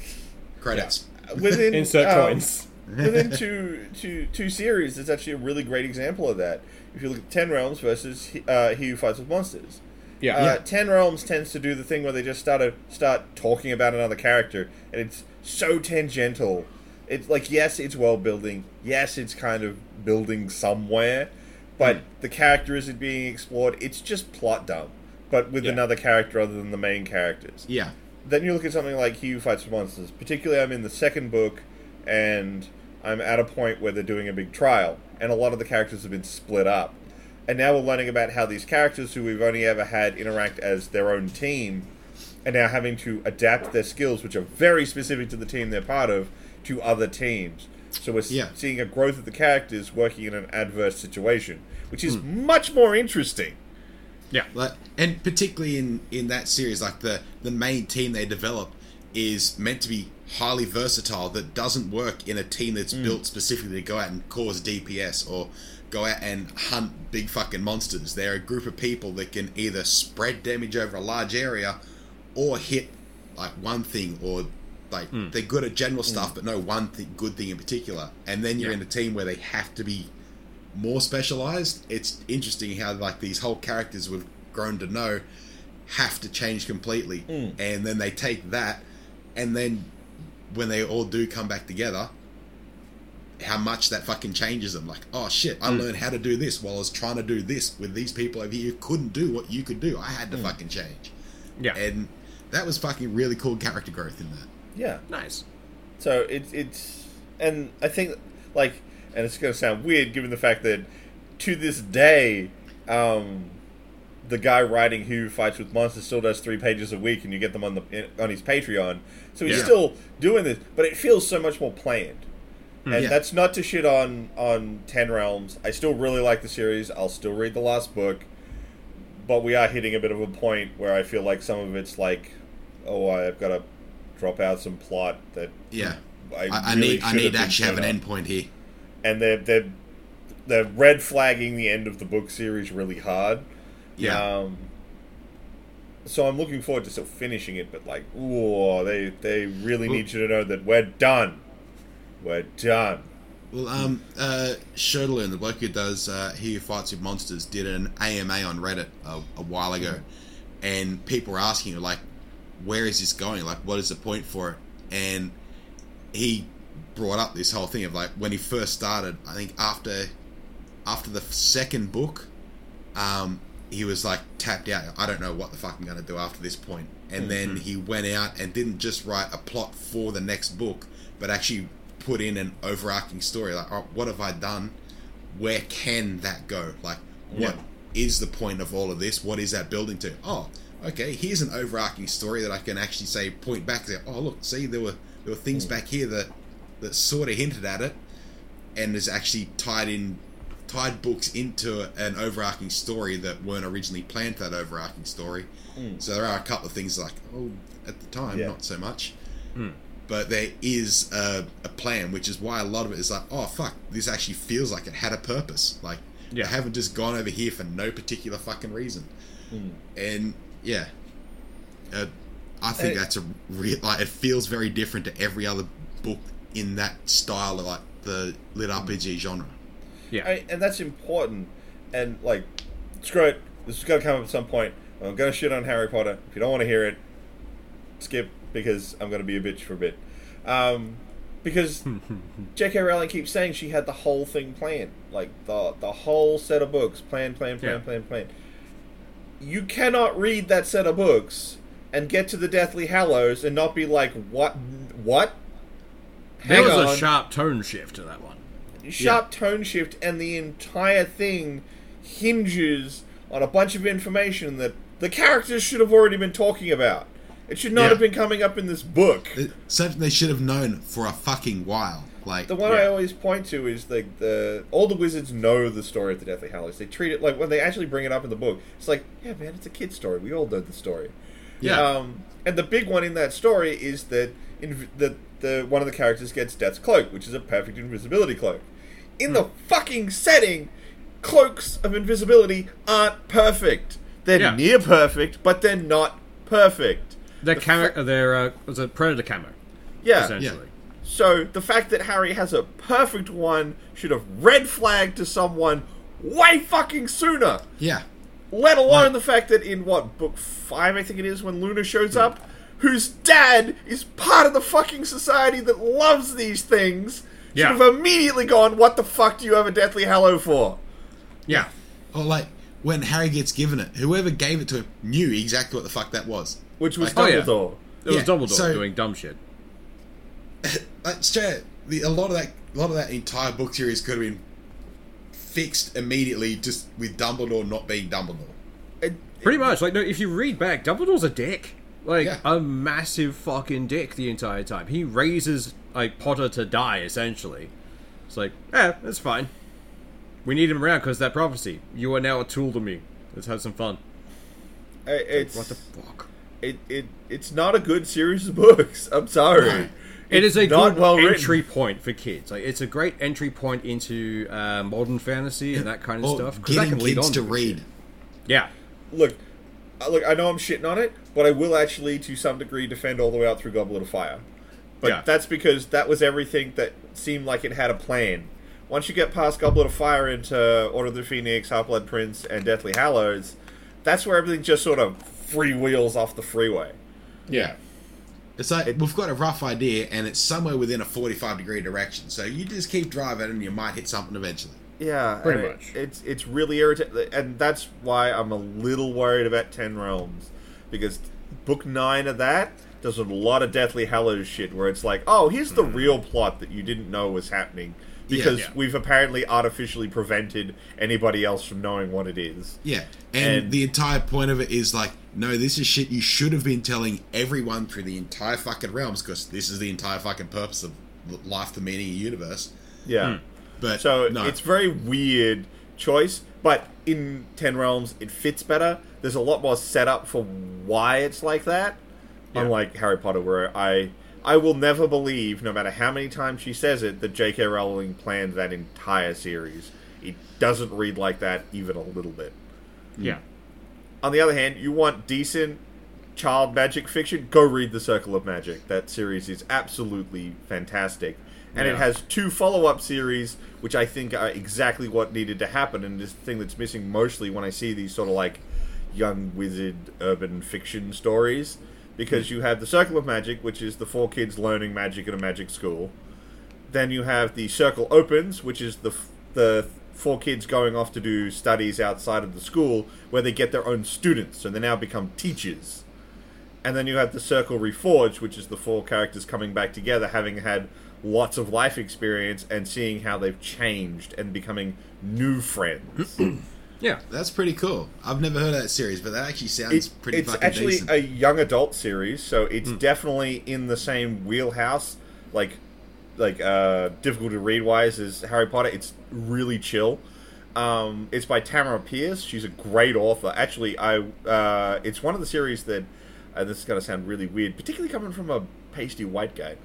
Speaker 3: Credits.
Speaker 2: within <laughs>
Speaker 4: Insert
Speaker 2: um,
Speaker 4: coins.
Speaker 2: Within two, two, two series, it's actually a really great example of that. If you look at Ten Realms versus uh, He Who Fights with Monsters,
Speaker 4: Yeah.
Speaker 2: uh,
Speaker 3: Yeah.
Speaker 2: Ten Realms tends to do the thing where they just start to start talking about another character, and it's so tangential. It's like yes, it's world building. Yes, it's kind of building somewhere, but the character isn't being explored. It's just plot dump, but with
Speaker 4: Yeah.
Speaker 2: another character other than the main characters
Speaker 3: Yeah.
Speaker 2: then you look at something like He Who Fights with Monsters. Particularly, I'm in the second book, and I'm at a point where they're doing a big trial, and a lot of the characters have been split up. And now we're learning about how these characters, who we've only ever had interact as their own team, are now having to adapt their skills, which are very specific to the team they're part of, to other teams. So we're
Speaker 3: Yeah.
Speaker 2: seeing a growth of the characters working in an adverse situation, which is hmm. much more interesting.
Speaker 4: Yeah.
Speaker 3: Like, and particularly in in that series, like the the main team they develop is meant to be highly versatile. That doesn't work in a team that's hmm. built specifically to go out and cause DPS or go out and hunt big fucking monsters. They're a group of people that can either spread damage over a large area or hit like one thing or like hmm. they're good at general hmm. stuff but no one th- good thing in particular and then you're
Speaker 4: Yeah.
Speaker 3: in a team where they have to be more specialized it's interesting how like these whole characters we've grown to know have to change completely and then they take that and then when they all do come back together how much that fucking changes them like oh shit i learned how to do this while i was trying to do this with these people over here who couldn't do what you could do i had to fucking change
Speaker 4: Yeah.
Speaker 3: and that was fucking really cool character growth in that
Speaker 2: Yeah.
Speaker 4: nice.
Speaker 2: So it's it's and I think like and it's gonna sound weird given the fact that to this day, um, the guy writing Who Fights with Monsters still does three pages a week, and you get them on the on his Patreon. So he's
Speaker 3: Yeah.
Speaker 2: still doing this, but it feels so much more planned. Hmm. And
Speaker 3: Yeah.
Speaker 2: that's not to shit on on Ten Realms. I still really like the series. I'll still read the last book, but we are hitting a bit of a point where I feel like some of it's like, oh, I've got to drop out some plot that
Speaker 3: yeah
Speaker 2: I,
Speaker 3: i, I
Speaker 2: really
Speaker 3: need i need to actually have an
Speaker 2: set up.
Speaker 3: end point here
Speaker 2: and they're they're they're red flagging the end of the book series really hard.
Speaker 3: Yeah
Speaker 2: Um, so I'm looking forward to still finishing it, but like, ooh, they they really need you to know that we're done. We're done.
Speaker 3: Well, um, uh, Shirtaloon, the bloke who does uh, He Who Fights with Monsters, did an AMA on Reddit a, a while ago, and people were asking, like, where is this going? Like, what is the point for it? And he brought up this whole thing of like when he first started. I think after after the second book, um, he was like tapped out. I don't know what the fuck I'm going to do after this point. And hmm. then hmm. he went out and didn't just write a plot for the next book, but actually put in an overarching story. Like, oh, what have I done? Where can that go? Like, what is
Speaker 2: Yeah.
Speaker 3: the point of all of this? What is that building to? Oh, okay. Here's an overarching story that I can actually say point back to. Oh, look, see, there were there were things hmm. back here that that sort of hinted at it, and is actually tied in tied books into an overarching story that weren't originally planned for that overarching story. Hmm. So there are a couple of things like, oh, at the time,
Speaker 2: Yeah.
Speaker 3: not so much. Hmm. But there is a, a plan, which is why a lot of it is like, oh fuck, this actually feels like it had a purpose. Like
Speaker 4: Yeah.
Speaker 3: they haven't just gone over here for no particular fucking reason. Hmm. And yeah, uh, I think
Speaker 2: And
Speaker 3: that's a real like it feels very different to every other book in that style of like the lit RPG genre.
Speaker 4: Yeah.
Speaker 2: I, and that's important. And like, screw it. This is going to come up at some point. I'm going to shit on Harry Potter. If you don't want to hear it, skip because I'm going to be a bitch for a bit. Um, because <laughs> J.K. Rowling keeps saying she had the whole thing planned, like the the whole set of books, plan, plan, plan,
Speaker 4: Yeah.
Speaker 2: plan, plan. You cannot read that set of books and get to the Deathly Hallows and not be like, what, what?
Speaker 4: there was
Speaker 2: on
Speaker 4: a sharp tone shift to that one.
Speaker 2: Sharp tone shift, and the entire thing hinges on a bunch of information that the characters should have already been talking about. It should not
Speaker 3: Yeah.
Speaker 2: have been coming up in this book.
Speaker 3: It's something they should have known for a fucking while. Like
Speaker 2: The one I always point to is like the all the wizards know the story of the Deathly Hallows. They treat it like when they actually bring it up in the book. It's like, yeah, man, it's a kid story. We all know the story.
Speaker 3: Yeah.
Speaker 2: Um, and the big one in that story is that in, that the one of the characters gets Death's cloak, which is a perfect invisibility cloak. In the fucking setting, cloaks of invisibility aren't perfect. They're
Speaker 4: Yeah.
Speaker 2: near perfect, but they're not perfect.
Speaker 4: Their
Speaker 2: The
Speaker 4: camo,
Speaker 2: fa-
Speaker 4: their uh, was a predator camo,
Speaker 2: Yeah,
Speaker 4: essentially.
Speaker 2: So the fact that Harry has a perfect one should have red flagged to someone way fucking sooner.
Speaker 3: Yeah.
Speaker 2: Let alone
Speaker 3: Right.
Speaker 2: the fact that in what book five, I think it is, when Luna shows up, whose dad is part of the fucking society that loves these things, should
Speaker 4: Yeah.
Speaker 2: have immediately gone, "What the fuck do you have a Deathly Hallow for?"
Speaker 4: Yeah.
Speaker 3: Oh, or like when Harry gets given it, whoever gave it to him knew exactly what the fuck that was.
Speaker 2: Which was
Speaker 4: Oh, yeah.
Speaker 2: Dumbledore.
Speaker 4: It was
Speaker 3: Yeah,
Speaker 4: Dumbledore
Speaker 3: so-
Speaker 4: doing dumb shit. <laughs>
Speaker 3: Like straight, the, a lot of that, a lot of that entire book series could have been fixed immediately, just with Dumbledore not being Dumbledore.
Speaker 2: It-
Speaker 4: Pretty much. Like, no, if you read back, Dumbledore's a dick. Like,
Speaker 3: Yeah.
Speaker 4: a massive fucking dick the entire time. He raises, like, Potter to die, essentially. It's like, eh, that's fine. We need him around because that prophecy. You are now a tool to me. Let's have some fun.
Speaker 2: I- it's
Speaker 4: What the fuck?
Speaker 2: it, it it's not a good series of books. <laughs> I'm sorry.
Speaker 3: No.
Speaker 4: It is a
Speaker 2: It's not
Speaker 4: good
Speaker 2: well written.
Speaker 4: entry point for kids. Like, it's a great entry point into uh, modern fantasy and that kind of
Speaker 3: stuff.
Speaker 4: stuff. 'cause that
Speaker 3: getting
Speaker 4: can lead
Speaker 3: kids
Speaker 4: on
Speaker 3: to
Speaker 4: good
Speaker 3: read.
Speaker 4: shit. Yeah.
Speaker 2: Look, uh, look. I know I'm shitting on it, but I will actually, to some degree, defend all the way out through Goblet of Fire. But
Speaker 4: Yeah.
Speaker 2: that's because that was everything that seemed like it had a plan. Once you get past Goblet of Fire into Order of the Phoenix, Half Blood Prince, and Deathly Hallows, that's where everything just sort of freewheels off the freeway.
Speaker 4: Yeah.
Speaker 3: It's like we've got a rough idea, and it's somewhere within a forty-five degree direction. So you just keep driving, and you might hit something eventually.
Speaker 2: Yeah,
Speaker 4: Pretty
Speaker 2: and it-
Speaker 4: much.
Speaker 2: it's it's really irritating, and that's why I'm a little worried about Ten Realms because book nine of that does a lot of Deathly Hallows shit where it's like, oh, here's the mm-hmm. real plot that you didn't know was happening because
Speaker 3: yeah.
Speaker 2: we've apparently artificially prevented anybody else from knowing what it is.
Speaker 3: Yeah, and,
Speaker 2: And-
Speaker 3: the entire point of it is like, no, this is shit you should have been telling everyone through the entire fucking realms because this is the entire fucking purpose of life, the meaning of the universe.
Speaker 2: Yeah. Hmm.
Speaker 3: But
Speaker 2: So
Speaker 3: no,
Speaker 2: it's very weird choice, but in Ten Realms it fits better. There's a lot more setup for why it's like that. Unlike Harry Potter, where I I will never believe, no matter how many times she says it, that J.K. Rowling planned that entire series. It doesn't read like that even a little bit.
Speaker 4: Yeah.
Speaker 2: On the other hand, you want decent child magic fiction, go read The Circle of Magic. That series is absolutely fantastic. And it has two follow up series, which I think are exactly what needed to happen, and this thing that's missing mostly when I see these sort of like young wizard urban fiction stories. Because you have The Circle of Magic, which is the four kids learning magic at a magic school. Then you have The Circle Opens, which is the, f- the four kids going off to do studies outside of the school where they get their own students, so they now become teachers. And then you have the Circle Reforged, which is the four characters coming back together, having had lots of life experience and seeing how they've changed and becoming new friends. <clears throat>
Speaker 4: Yeah.
Speaker 3: that's pretty cool. I've never heard of that series, but that actually sounds
Speaker 2: It's,
Speaker 3: pretty
Speaker 2: it's
Speaker 3: fucking
Speaker 2: actually
Speaker 3: decent.
Speaker 2: a young adult series, so it's definitely in the same wheelhouse, like like uh, difficult to read wise as Harry Potter. It's really chill. Um, it's by Tamora Pierce. She's a great author. Actually, I uh, it's one of the series that uh, this is going to sound really weird, particularly coming from a pasty white guy.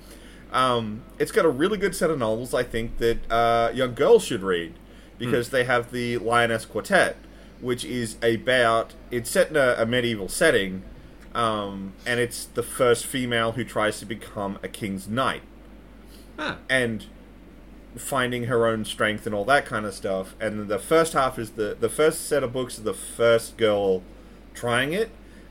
Speaker 2: Um, it's got a really good set of novels. I think that uh, young girls should read because they have the Lioness Quartet, which is about it's set in a, a medieval setting, um, and it's the first female who tries to become a king's knight
Speaker 4: Ah.
Speaker 2: and finding her own strength and all that kind of stuff. And the first half is the the first set of books is the first girl trying it,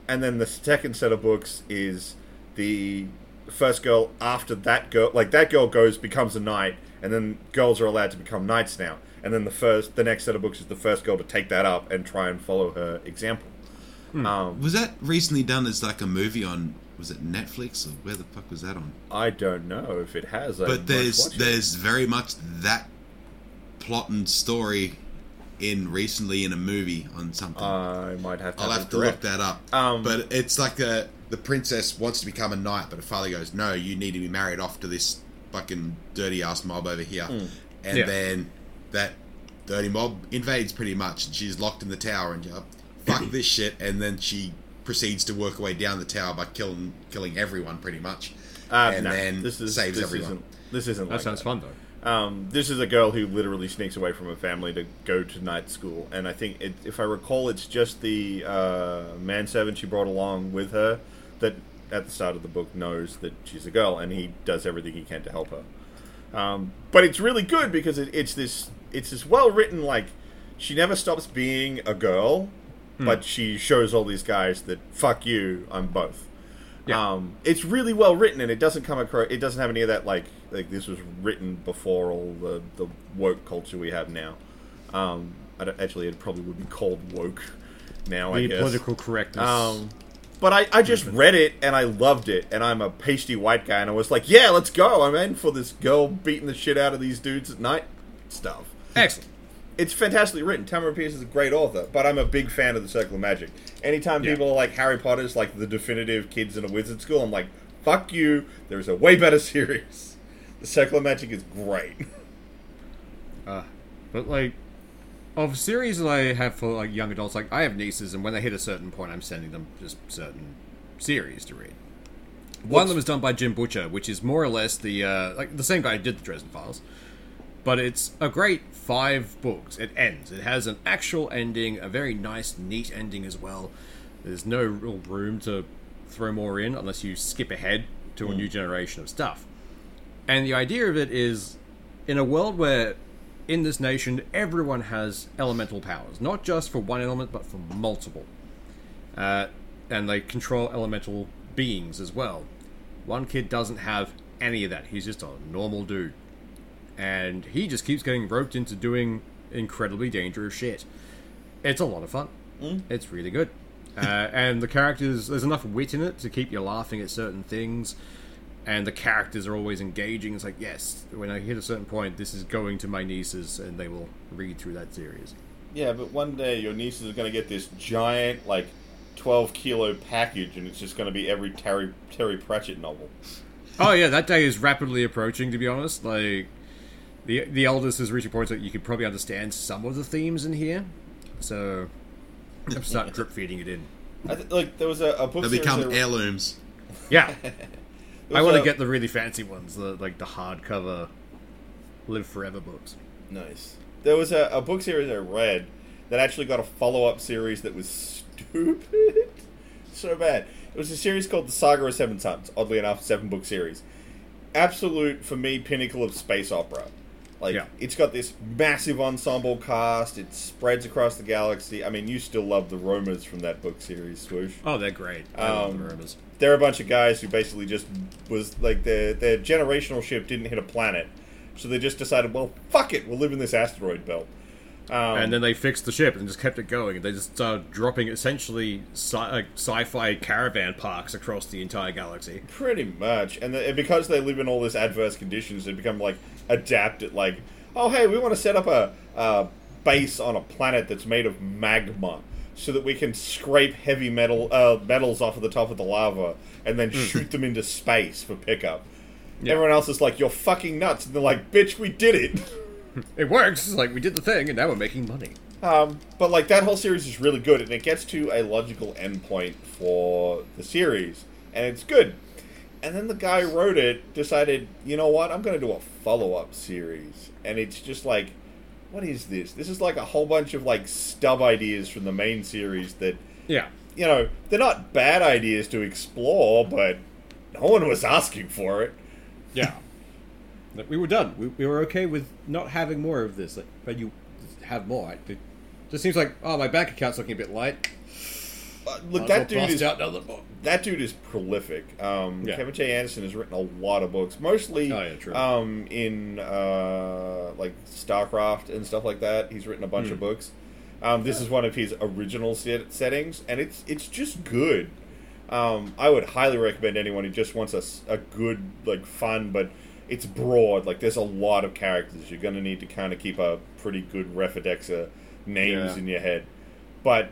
Speaker 2: and then the second set of books is the first girl after that girl. Like that girl goes becomes a knight, and then girls are allowed to become knights now. And then the first the next set of books is the first girl to take that up and try and follow her example. Um,
Speaker 3: was that recently done as like a movie on? Was it Netflix or where the fuck was that on?
Speaker 2: I don't know if it has. I
Speaker 3: but
Speaker 2: must
Speaker 3: there's
Speaker 2: it.
Speaker 3: there's very much that plot and story in recently in a movie on something.
Speaker 2: I might have to.
Speaker 3: I'll
Speaker 2: have,
Speaker 3: have
Speaker 2: it
Speaker 3: to look that up.
Speaker 2: Um,
Speaker 3: but it's like a the princess wants to become a knight, but her father goes, "No, you need to be married off to this fucking dirty ass mob over here."
Speaker 2: Hmm.
Speaker 3: And
Speaker 4: Yeah.
Speaker 3: then that dirty mob invades pretty much, and she's locked in the tower, and you're, fuck <laughs> this shit. And then she proceeds to work her way down the tower by killing killing everyone pretty much,
Speaker 2: Uh,
Speaker 3: and
Speaker 2: no,
Speaker 3: then
Speaker 2: this is,
Speaker 3: saves
Speaker 2: this
Speaker 3: everyone.
Speaker 2: Isn't, this isn't.
Speaker 4: That
Speaker 2: like
Speaker 4: sounds
Speaker 2: that.
Speaker 4: fun, though.
Speaker 2: Um, this is a girl who literally sneaks away from her family to go to knight school, and I think, it, if I recall, it's just the uh, manservant she brought along with her that at the start of the book knows that she's a girl, and he does everything he can to help her. Um, but it's really good because it, it's this it's this well written like she never stops being a girl, but she shows all these guys that fuck you, I'm both.
Speaker 4: Yeah.
Speaker 2: Um, it's really well written, and it doesn't come across. It doesn't have any of that like like this was written before all the the woke culture we have now. Um, actually, it probably would be called woke now. I guess.
Speaker 4: political correctness.
Speaker 2: Um, but I, I just read it and I loved it, and I'm a pasty white guy, and I was like, yeah, let's go. I'm in for this girl beating the shit out of these dudes at knight stuff.
Speaker 4: Excellent.
Speaker 2: It's fantastically written. Tamora Pierce is a great author, but I'm a big fan of the Circle of Magic. Anytime
Speaker 4: Yeah.
Speaker 2: people are like Harry Potter's like the definitive kids in a wizard school, I'm like, fuck you. There's a way better <laughs> series. The Circle of Magic is great.
Speaker 4: Uh, but like, of series that I have for like young adults, like I have nieces, and when they hit a certain point, I'm sending them just certain series to read. One of them is done by Jim Butcher, which is more or less the uh, like the same guy who did the Dresden Files, but it's a great five books. It ends. It has an actual ending, a very nice, neat ending as well. There's no real room to throw more in unless you skip ahead to a new generation of stuff. And the idea of it is in a world where in this nation everyone has elemental powers, not just for one element but for multiple. Uh, and they control elemental beings as well. One kid doesn't have any of that. He's just a normal dude. And he just keeps getting roped into doing incredibly dangerous shit. It's a lot of fun. It's really good. Uh, <laughs> and the characters, there's enough wit in it to keep you laughing at certain things and the characters are always engaging. It's like, yes, when I hit a certain point, this is going to my nieces, and they will read through that series.
Speaker 2: Yeah, but one day your nieces are going to get this giant, like, 12 kilo package, and it's just going to be every Terry, Terry Pratchett novel.
Speaker 4: Oh yeah, that day is rapidly approaching. To be honest, like the the eldest is reaching points that you could probably understand some of the themes in here. So I'm start drip feeding it in.
Speaker 2: I th- like, there was a, a book
Speaker 3: They
Speaker 2: series
Speaker 3: become
Speaker 2: that-
Speaker 3: heirlooms.
Speaker 4: Yeah, <laughs> I
Speaker 2: was
Speaker 4: want
Speaker 2: a-
Speaker 4: to get the really fancy ones, the like the hardcover, live forever books.
Speaker 2: Nice. There was a, a book series I read that actually got a follow up series that was <laughs> stupid. so bad. It was a series called The Saga of Seven Suns, oddly enough, seven book series. Absolute, for me, pinnacle of space opera. Like,
Speaker 4: Yeah.
Speaker 2: it's got this massive ensemble cast, it spreads across the galaxy. I mean, you still love the Roamers from that book series, Swoosh.
Speaker 4: Oh, they're great. I love
Speaker 2: Um,
Speaker 4: the Roamers.
Speaker 2: They're a bunch of guys who basically just was like their their generational ship didn't hit a planet, so they just decided, well, fuck it, we'll live in this asteroid belt. Um,
Speaker 4: and then they fixed the ship and just kept it going. And they just started dropping essentially sci- sci-fi caravan parks across the entire galaxy.
Speaker 2: pretty much, and, the, and because they live in all this adverse conditions, they become like adapted. Like, oh hey, we want to set up a, a base on a planet that's made of magma. So that we can scrape heavy metal uh, metals off of the top of the lava and then shoot them into space for pickup.
Speaker 4: Yeah.
Speaker 2: Everyone else is like, "You're fucking nuts," and they're like, "Bitch, we did it." <laughs> <laughs>
Speaker 4: It works. Like we did the thing, and now we're making money.
Speaker 2: Um, but like that whole series is really good, and it gets to a logical endpoint for the series, and it's good. And then the guy wrote it decided, you know what, I'm going to do a follow up series, and it's just like, what is this? This is like a whole bunch of like stub ideas from the main series that,
Speaker 4: Yeah.
Speaker 2: you know, they're not bad ideas to explore, but no one was asking for it.
Speaker 4: Yeah. <laughs> Like, we were done. We, we were okay with not having more of this. Like, but you have more. It just seems like, oh, my bank account's looking a bit light.
Speaker 2: Uh, look,
Speaker 4: Might
Speaker 2: that
Speaker 4: well
Speaker 2: dude is
Speaker 4: out another book.
Speaker 2: that dude is prolific. Um,
Speaker 4: Yeah.
Speaker 2: Kevin J. Anderson has written a lot of books, mostly
Speaker 4: Oh, yeah, true.
Speaker 2: um, in uh, like StarCraft and stuff like that. He's written a bunch
Speaker 4: Hmm.
Speaker 2: of books. Um, this is one of his original set- settings, and it's it's just good. Um, I would highly recommend anyone who just wants a, a good, like, fun, but it's broad. Like, there's a lot of characters. You're going to need to kind of keep a pretty good Refidexa names
Speaker 4: Yeah.
Speaker 2: in your head. But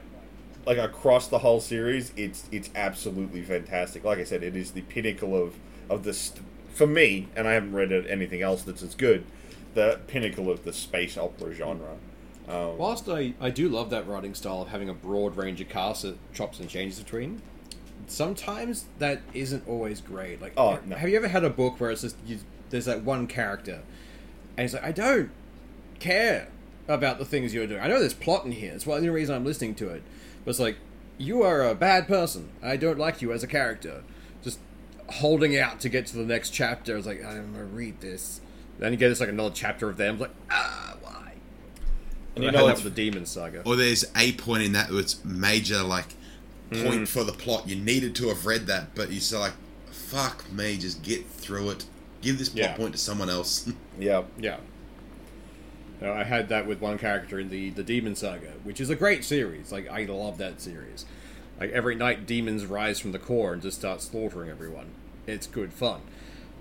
Speaker 2: like across the whole series, it's it's absolutely fantastic. Like I said, it is the pinnacle of of this for me, and I haven't read anything else that's as good. The pinnacle of the space opera genre. Um,
Speaker 4: Whilst I, I do love that writing style of having a broad range of casts that chops and changes between, sometimes that isn't always great. Like,
Speaker 2: Oh, no.
Speaker 4: have you ever had a book where it's just you, there's that one character, and it's like I don't care about the things you're doing. I know there's plot in here. It's the only reason I'm listening to it. But it's like you are a bad person. I don't like you as a character. just holding out to get to the next chapter. I was like, I'm gonna read this. Then you get this like another chapter of them. I was like, ah, why?
Speaker 2: And you
Speaker 4: had
Speaker 2: know
Speaker 4: that
Speaker 2: what's
Speaker 4: with the Demon Saga.
Speaker 3: Or there's a point in that that's major, like, point for the plot. You needed to have read that, but you're still like, fuck me, just get through it. Give this plot
Speaker 4: Yeah.
Speaker 3: point to someone else. <laughs>
Speaker 2: yeah.
Speaker 4: Yeah. I had that with one character in the the Demon Saga, which is a great series. Like I love that series. Like every night, demons rise from the core and just start slaughtering everyone. It's good fun.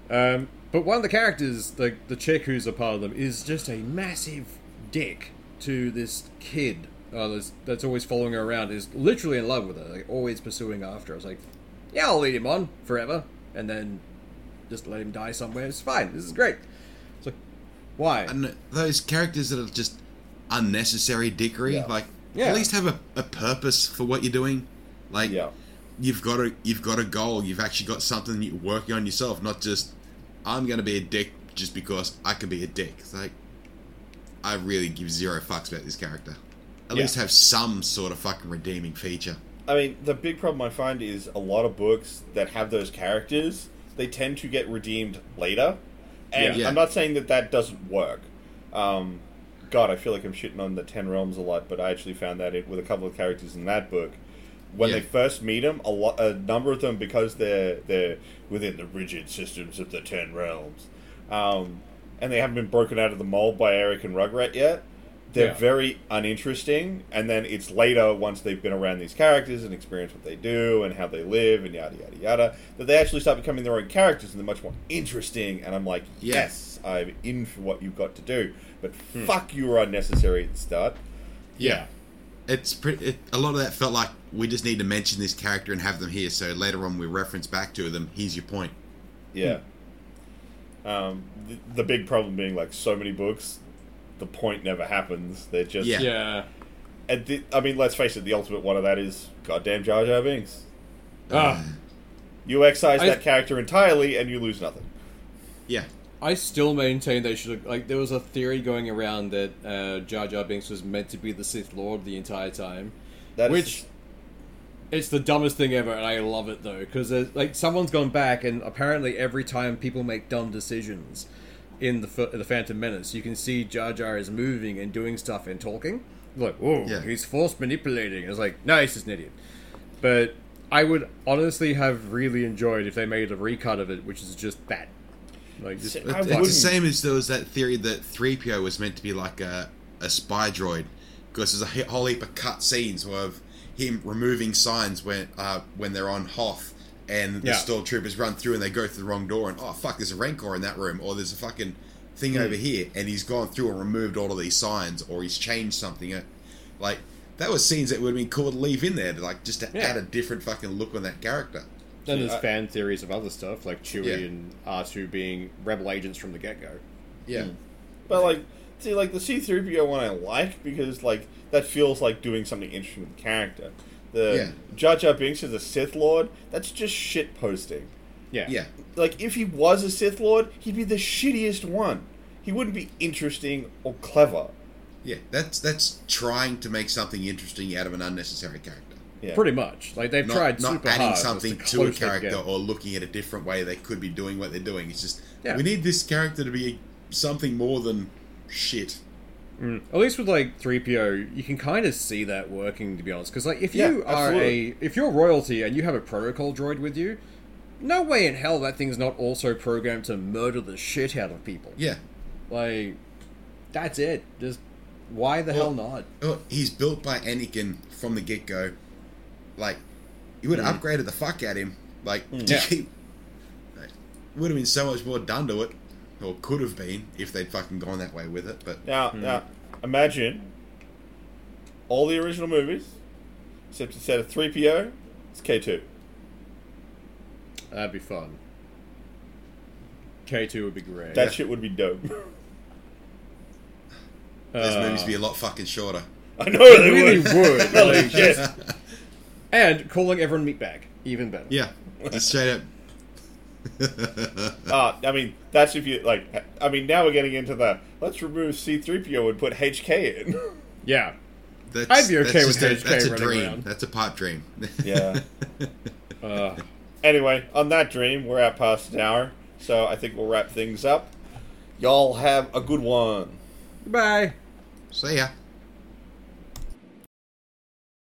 Speaker 4: Um, but one of the characters, the the chick who's a part of them, is just a massive dick to this kid uh, that's, that's always following her around. Is literally in love with her, like always pursuing after. her. I was like, yeah, I'll lead him on forever, and then just let him die somewhere. It's fine. This is great. It's like, why?
Speaker 3: and those characters that are just unnecessary dickery,
Speaker 2: Yeah.
Speaker 3: like,
Speaker 4: Yeah.
Speaker 3: at least have a, a purpose for what you're doing. Like,
Speaker 2: Yeah.
Speaker 3: you've got a you've got a goal. You've actually got something you're working on yourself, not just I'm going to be a dick just because I can be a dick. It's like I really give zero fucks about this character. At
Speaker 2: Yeah.
Speaker 3: least have some sort of fucking redeeming feature.
Speaker 2: I mean, the big problem I find is a lot of books that have those characters, they tend to get redeemed later. And
Speaker 3: Yeah.
Speaker 2: I'm not saying that that doesn't work. Um, God, I feel like I'm shitting on the Ten Realms a lot, but I actually found that it with a couple of characters in that book. When
Speaker 3: Yeah.
Speaker 2: they first meet them, a lot, a number of them, because they're they're within the rigid systems of the Ten Realms, um, and they haven't been broken out of the mold by Erik and Rugrat yet. They're
Speaker 4: Yeah.
Speaker 2: very uninteresting, and then it's later once they've been around these characters and experienced what they do and how they live and yada yada yada that they actually start becoming their own characters and they're much more interesting. And I'm like,
Speaker 3: Yeah.
Speaker 2: yes, I'm in for what you've got to do, but fuck, you were unnecessary at the start.
Speaker 4: yeah.
Speaker 3: It's pretty. It, a lot of that felt like we just need to mention this character and have them here, so later on we reference back to them. Here's your point.
Speaker 2: Yeah. Um, the, the big problem being like so many books, the point never happens. They're just
Speaker 3: Yeah.
Speaker 4: Yeah.
Speaker 2: And the, I mean, let's face it. The ultimate one of that is goddamn Jar Jar Binks.
Speaker 4: Ah,
Speaker 2: You excise
Speaker 4: I-
Speaker 2: that character entirely, and you lose nothing.
Speaker 3: Yeah,
Speaker 4: I still maintain they should have. Like, there was a theory going around that uh, Jar Jar Binks was meant to be the Sith Lord the entire time.
Speaker 2: That is
Speaker 4: Which it's the dumbest thing ever, and I love it though because like someone's gone back, and apparently every time people make dumb decisions in the the Phantom Menace, you can see Jar Jar is moving and doing stuff and talking. Like, whoa,
Speaker 3: Yeah.
Speaker 4: he's force manipulating. It's like, no, he's just an idiot. But I would honestly have really enjoyed if they made a recut of it, which is just that. Like, just
Speaker 2: See,
Speaker 3: It-
Speaker 2: I
Speaker 3: it's the same as there was that theory that 3PO was meant to be like a, a spy droid because there's a whole heap of cut scenes of him removing signs when uh, when they're on Hoth and the
Speaker 4: Yeah.
Speaker 3: stormtroopers run through and they go through the wrong door and oh fuck there's a rancor in that room or there's a fucking thing over here and he's gone through and removed all of these signs or he's changed something uh, like that was scenes that would have been cool to leave in there to like just to
Speaker 4: Yeah.
Speaker 3: add a different fucking look on that character
Speaker 4: Then there's
Speaker 2: I-
Speaker 4: fan theories of other stuff, like Chewie
Speaker 3: Yeah.
Speaker 4: and R2 being rebel agents from the get go.
Speaker 3: yeah
Speaker 2: But like, see, like the C three PO one I like because like that feels like doing something interesting with the character. The
Speaker 3: Yeah.
Speaker 2: Jar Jar Binks is a Sith Lord, that's just shit posting.
Speaker 4: Yeah.
Speaker 3: yeah
Speaker 2: Like if he was a Sith Lord, he'd be the shittiest one. He wouldn't be interesting or clever.
Speaker 3: yeah that's that's trying to make something interesting out of an unnecessary character
Speaker 2: Yeah.
Speaker 4: Pretty much. Like, they've
Speaker 3: not,
Speaker 4: tried
Speaker 3: not
Speaker 4: super
Speaker 3: adding
Speaker 4: hard
Speaker 3: something
Speaker 4: just
Speaker 3: to a character or looking at a different way they could be doing what they're doing. It's just
Speaker 4: Yeah.
Speaker 3: we need this character to be something more than shit.
Speaker 4: At least with like 3PO, you can kind of see that working to be honest. Because like if
Speaker 2: Yeah,
Speaker 4: you are
Speaker 2: absolutely.
Speaker 4: a if you're royalty and you have a protocol droid with you, no way in hell that thing's not also programmed to murder the shit out of people.
Speaker 3: Yeah.
Speaker 4: Like that's it. Just why the hell not?
Speaker 3: Oh, he's built by Anakin from the get go. Like, you would have upgraded the fuck out of him. Like,
Speaker 4: Mm. Yeah.
Speaker 3: keep. like, would have been so much more done to it, or could have been if they'd fucking gone that way with it. But
Speaker 2: Now, now, imagine all the original movies, except instead of three PO, it's K two.
Speaker 4: That'd be fun. K2 would be great.
Speaker 2: That shit would be dope. <laughs>
Speaker 3: those
Speaker 4: Uh,
Speaker 3: movies would be a lot fucking shorter.
Speaker 2: I know they
Speaker 4: really
Speaker 2: would.
Speaker 4: would. <laughs>
Speaker 2: Holy
Speaker 4: like,
Speaker 2: shit.
Speaker 4: and calling everyone meatbag, even better.
Speaker 3: Yeah, just straight up. <laughs>
Speaker 2: Uh, I mean, that's if you like. I mean, now we're getting into the let's remove C three PO and put HK in. <laughs>
Speaker 4: Yeah.
Speaker 3: That's,
Speaker 4: I'd be okay
Speaker 3: that's
Speaker 4: with
Speaker 3: just a,
Speaker 4: HK
Speaker 3: That's a
Speaker 4: running
Speaker 3: dream.
Speaker 4: around.
Speaker 3: That's a pipe dream.
Speaker 2: Yeah. <laughs>
Speaker 4: Uh,
Speaker 2: Anyway, on that dream, we're at past an hour, so I think we'll wrap things up. Y'all have a good one.
Speaker 4: Bye.
Speaker 3: See ya.